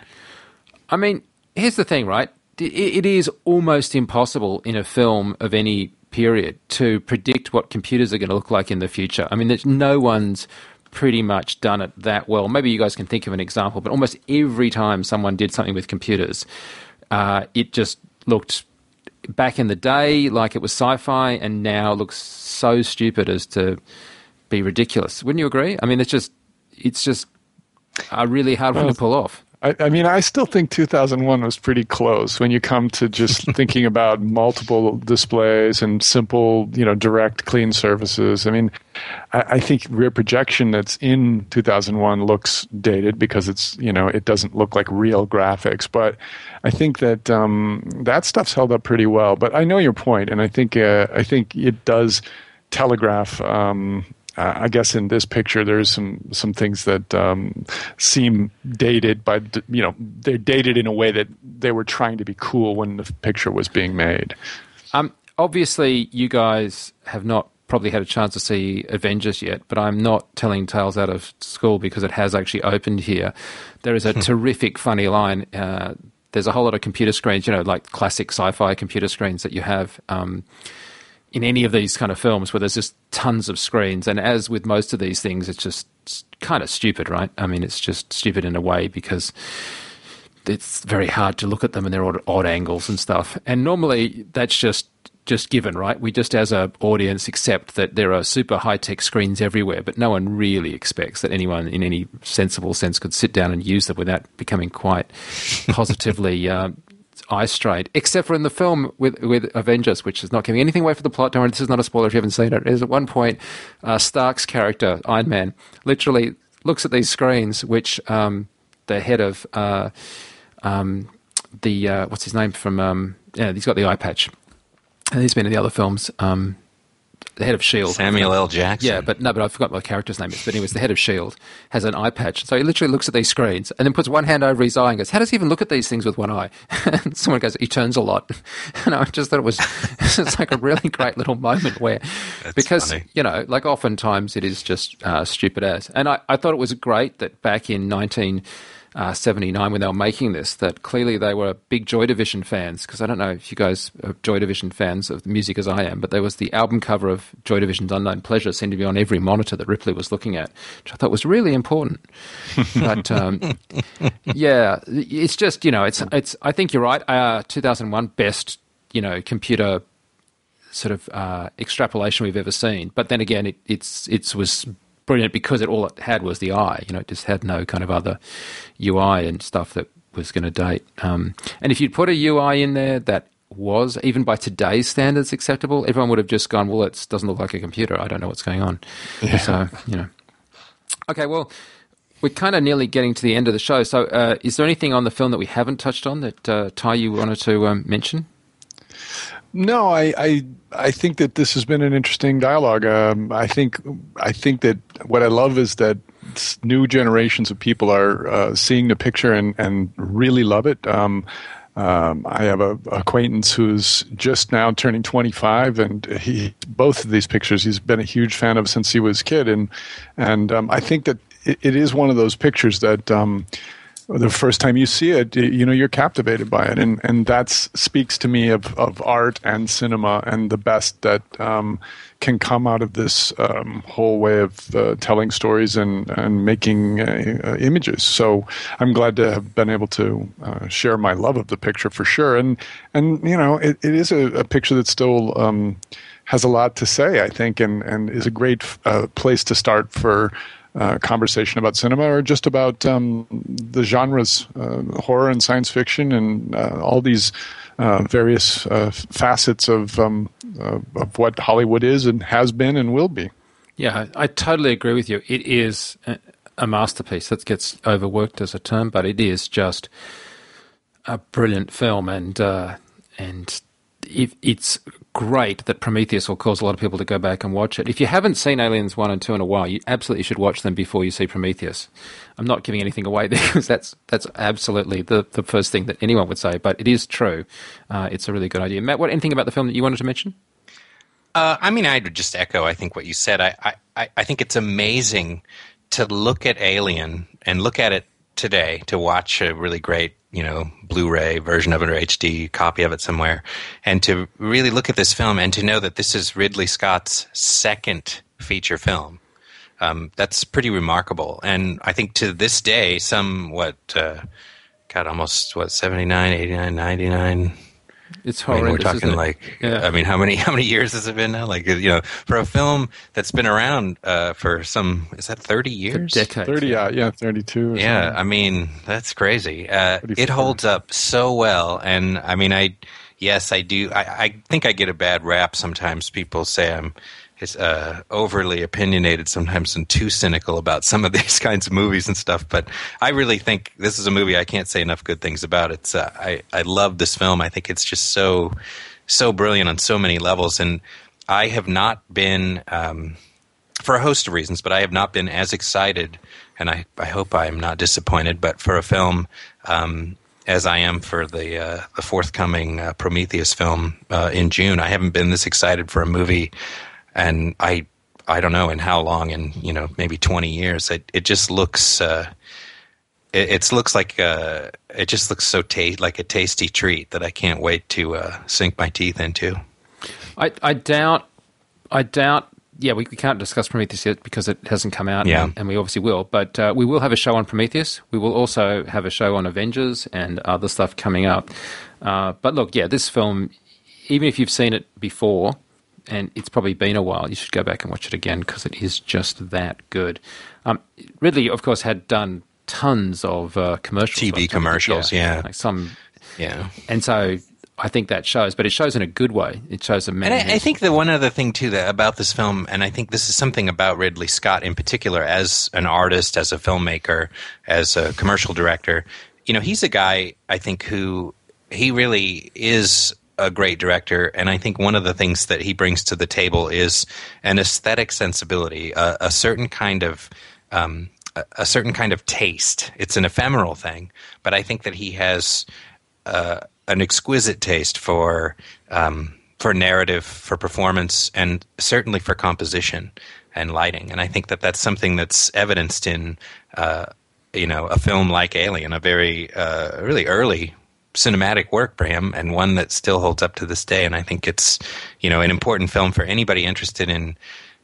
I mean, here's the thing, right? It is almost impossible in a film of any period to predict what computers are going to look like in the future. I mean, there's no one's pretty much done it that well. Maybe you guys can think of an example, but almost every time someone did something with computers, uh, it just looked back in the day like it was sci-fi, and now looks so stupid as to be ridiculous. Wouldn't you agree? I mean, it's just it's just a really hard well, one to pull off. I, I, mean, I still think 2001 was pretty close when you come to just thinking about multiple displays and simple, you know, direct, clean surfaces. I mean, I, I, think rear projection that's in 2001 looks dated because it's, you know, it doesn't look like real graphics. But I think that um, that stuff's held up pretty well. But I know your point, and I think uh, I think it does telegraph um, uh, I guess in this picture there's some some things that um, seem dated, but you know they're dated in a way that they were trying to be cool when the picture was being made. Um, obviously, you guys have not probably had a chance to see Avengers yet, but I'm not telling tales out of school because it has actually opened here. There is a hmm. terrific, funny line. Uh, there's a whole lot of computer screens, you know, like classic sci-fi computer screens that you have. Um, in any of these kind of films where there's just tons of screens. And as with most of these things, it's just kind of stupid, right? I mean, it's just stupid in a way because it's very hard to look at them and they're odd, odd angles and stuff. And normally that's just just given, right? We just as an audience accept that there are super high tech screens everywhere, but no one really expects that anyone in any sensible sense could sit down and use them without becoming quite positively uh, eye straight, except for in the film with with Avengers, which is not giving anything away for the plot. Don't worry, this is not a spoiler if you haven't seen it. Is at one point, uh, Stark's character Iron Man literally looks at these screens, which um, the head of uh, um, the uh, what's his name from um, yeah, he's got the eye patch, and he's been in the other films. Um, the head of Shield. Samuel L. Jackson. Yeah, but no, but I forgot what the character's name is. But he was the head of Shield, has an eye patch. So he literally looks at these screens and then puts one hand over his eye and goes, "How does he even look at these things with one eye?" and someone goes, "He turns a lot." and I just thought it was it's like a really great little moment where, That's because funny. you know, like oftentimes it is just uh, stupid as. And I, I thought it was great that back in nineteen. Uh, 79 when they were making this that clearly they were big Joy Division fans because I don't know if you guys are Joy Division fans of the music as I am but there was the album cover of Joy Division's Unknown Pleasure seemed to be on every monitor that Ripley was looking at which I thought was really important but um, yeah it's just you know it's it's I think you're right uh, 2001 best you know computer sort of uh, extrapolation we've ever seen. But then again, it, it's it was brilliant because it all it had was the eye. You know, it just had no kind of other UI and stuff that was going to date. Um, and if you'd put a UI in there that was even by today's standards acceptable, everyone would have just gone, "Well, it doesn't look like a computer. I don't know what's going on." So you know, okay, well. We're kind of nearly getting to the end of the show. So, uh, is there anything on the film that we haven't touched on that uh, Ty you wanted to um, mention? No, I, I I think that this has been an interesting dialogue. Um, I think I think that what I love is that new generations of people are uh, seeing the picture and, and really love it. Um, um, I have a acquaintance who's just now turning 25, and he both of these pictures he's been a huge fan of since he was a kid, and and um, I think that it, it is one of those pictures that. Um, the first time you see it, you know, you're captivated by it, and and that speaks to me of, of art and cinema and the best that um, can come out of this um, whole way of uh, telling stories and and making uh, uh, images. So I'm glad to have been able to uh, share my love of the picture for sure, and and you know, it, it is a, a picture that still. Um, has a lot to say, I think, and, and is a great uh, place to start for uh, conversation about cinema or just about um, the genres, uh, horror and science fiction, and uh, all these uh, various uh, facets of um, of what Hollywood is and has been and will be. Yeah, I totally agree with you. It is a, masterpiece. That gets overworked as a term, but it is just a brilliant film, and and it, it's great that Prometheus will cause a lot of people to go back and watch it. If you haven't seen Aliens one and two in a while, you absolutely should watch them before you see Prometheus. I'm not giving anything away there because that's that's absolutely the the first thing that anyone would say, but it is true. Uh, it's a really good idea. Matt, what anything about the film that you wanted to mention? Uh, I mean, I'd just echo. I think what you said. I, I- I, I think it's amazing to look at Alien and look at it today to watch a really great, you know, Blu-ray version of it or HD copy of it somewhere, and to really look at this film and to know that this is Ridley Scott's second feature film. Um, that's pretty remarkable, and I think to this day, some what. Uh, God, almost what 79, 89, 99 It's I mean, horrendous. we're talking isn't it? like, Yeah. I mean, how many how many years has it been now? Like, you know, for a film that's been around uh, for some, is that thirty years? decades. Thirty, yeah, yeah, thirty-two. Yeah, something. I mean, that's crazy. Uh, it holds up so well, and I mean, I yes, I do. I, I think I get a bad rap sometimes. People say I'm is uh, overly opinionated sometimes and too cynical about some of these kinds of movies and stuff. But I really think this is a movie I can't say enough good things about. It's uh, I I love this film. I think it's just so so brilliant on so many levels, and I have not been. Um, for a host of reasons, but I have not been as excited, and I, I hope I am not disappointed. But for a film um, as I am for the uh, the forthcoming uh, Prometheus film uh, in June, I haven't been this excited for a movie, and I I don't know in how long, in you know maybe twenty years. It it just looks. Uh, it, it looks like uh, it just looks so ta- like a tasty treat that I can't wait to uh, sink my teeth into. I, I doubt. I doubt. Yeah, we, we can't discuss Prometheus yet because it hasn't come out, Yeah. and, and we obviously will. But uh, we will have a show on Prometheus. We will also have a show on Avengers and other stuff coming up. Uh, but look, yeah, this film, even if you've seen it before, and it's probably been a while, you should go back and watch it again because it is just that good. Um, Ridley, of course, had done tons of uh, commercials, TV commercials, yeah. like some, Yeah. and so I think that shows, but it shows in a good way. It shows a man. And I, I think the one other thing too that about this film, and I think this is something about Ridley Scott in particular, as an artist, as a filmmaker, as a commercial director. You know, he's a guy I think who he really is a great director, and I think one of the things that he brings to the table is an aesthetic sensibility, a, a certain kind of um, a, a, certain kind of taste. It's an ephemeral thing, but I think that he has uh, an exquisite taste for um, for narrative, for performance, and certainly for composition and lighting. And I think that that's something that's evidenced in uh, you know a film like Alien, a very uh, really early cinematic work for him, and one that still holds up to this day. And I think it's you know an important film for anybody interested in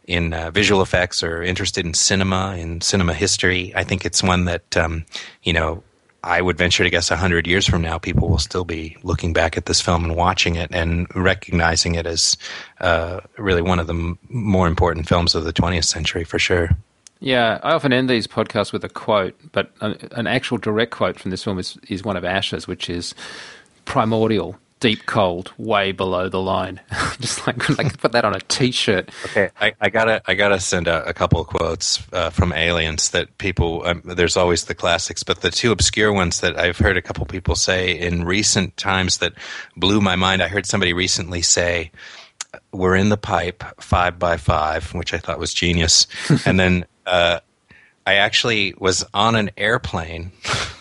in uh, visual effects or interested in cinema in cinema history. I think it's one that um, you know I would venture to guess hundred years from now, people will still be looking back at this film and watching it and recognizing it as uh, really one of the m- more important films of the 20th century, for sure. Yeah, I often end these podcasts with a quote, but an actual direct quote from this film is, is one of Ash's, which is primordial deep cold, way below the line. Just like, like put that on a T-shirt. Okay, I, I gotta I gotta send out a couple of quotes uh, from Aliens that people. Um, there's always the classics, but the two obscure ones that I've heard a couple people say in recent times that blew my mind. I heard somebody recently say. We're in the pipe, five by five, which I thought was genius. and then uh, I actually was on an airplane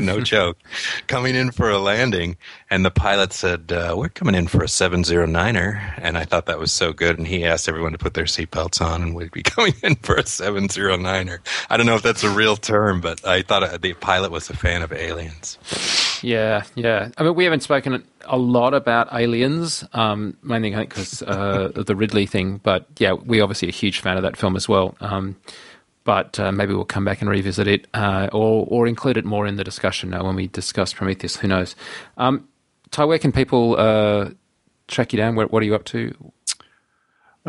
no joke, coming in for a landing, and the pilot said, uh, "We're coming in for a 709er," and I thought that was so good. And he asked everyone to put their seatbelts on, and we'd be coming in for a 709er. I don't know if that's a real term, but I thought uh, the pilot was a fan of aliens. Yeah, yeah. I mean, we haven't spoken a lot about aliens, um, mainly because uh, the Ridley thing, but yeah, we're obviously a huge fan of that film as well. Um, but uh, maybe we'll come back and revisit it uh, or, or include it more in the discussion uh, when we discuss Prometheus. Who knows? Um, Ty, where can people uh, track you down? What, what, are you up to?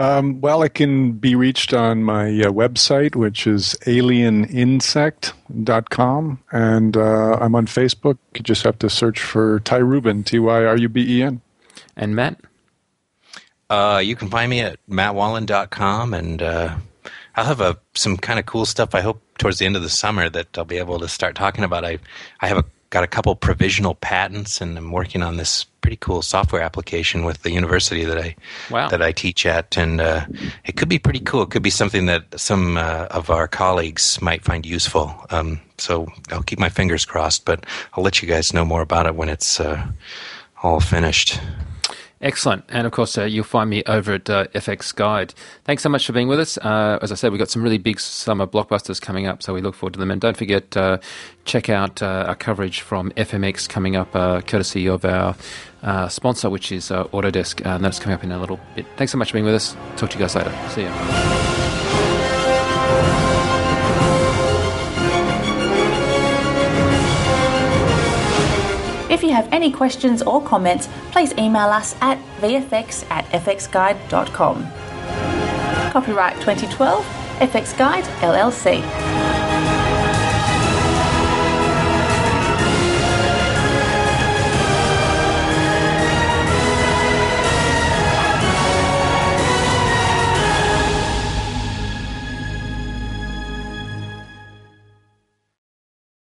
Um, well, it can be reached on my uh, website, which is alieninsect.com. And uh, I'm on Facebook. You just have to search for Ty Ruben, T Y R U B E N. And Matt? you can find me at mattwallin.com and I'll have a, some kind of cool stuff. I hope towards the end of the summer that I'll be able to start talking about. I I have a, got a couple provisional patents, and I'm working on this pretty cool software application with the university that I wow. that I teach at, and uh, it could be pretty cool. It could be something that some uh, of our colleagues might find useful. Um, so I'll keep my fingers crossed, but I'll let you guys know more about it when it's uh, all finished. Excellent. And of course, uh, you'll find me over at uh, FX Guide. Thanks so much for being with us. Uh, as I said, we've got some really big summer blockbusters coming up, so we look forward to them. And don't forget, uh, check out uh, our coverage from FMX coming up, uh, courtesy of our sponsor, which is Autodesk. and that's coming up in a little bit. Thanks so much for being with us. Talk to you guys later. See you. If you have any questions or comments, please email us at vfx at fxguide.com. Copyright 2012, FX Guide LLC.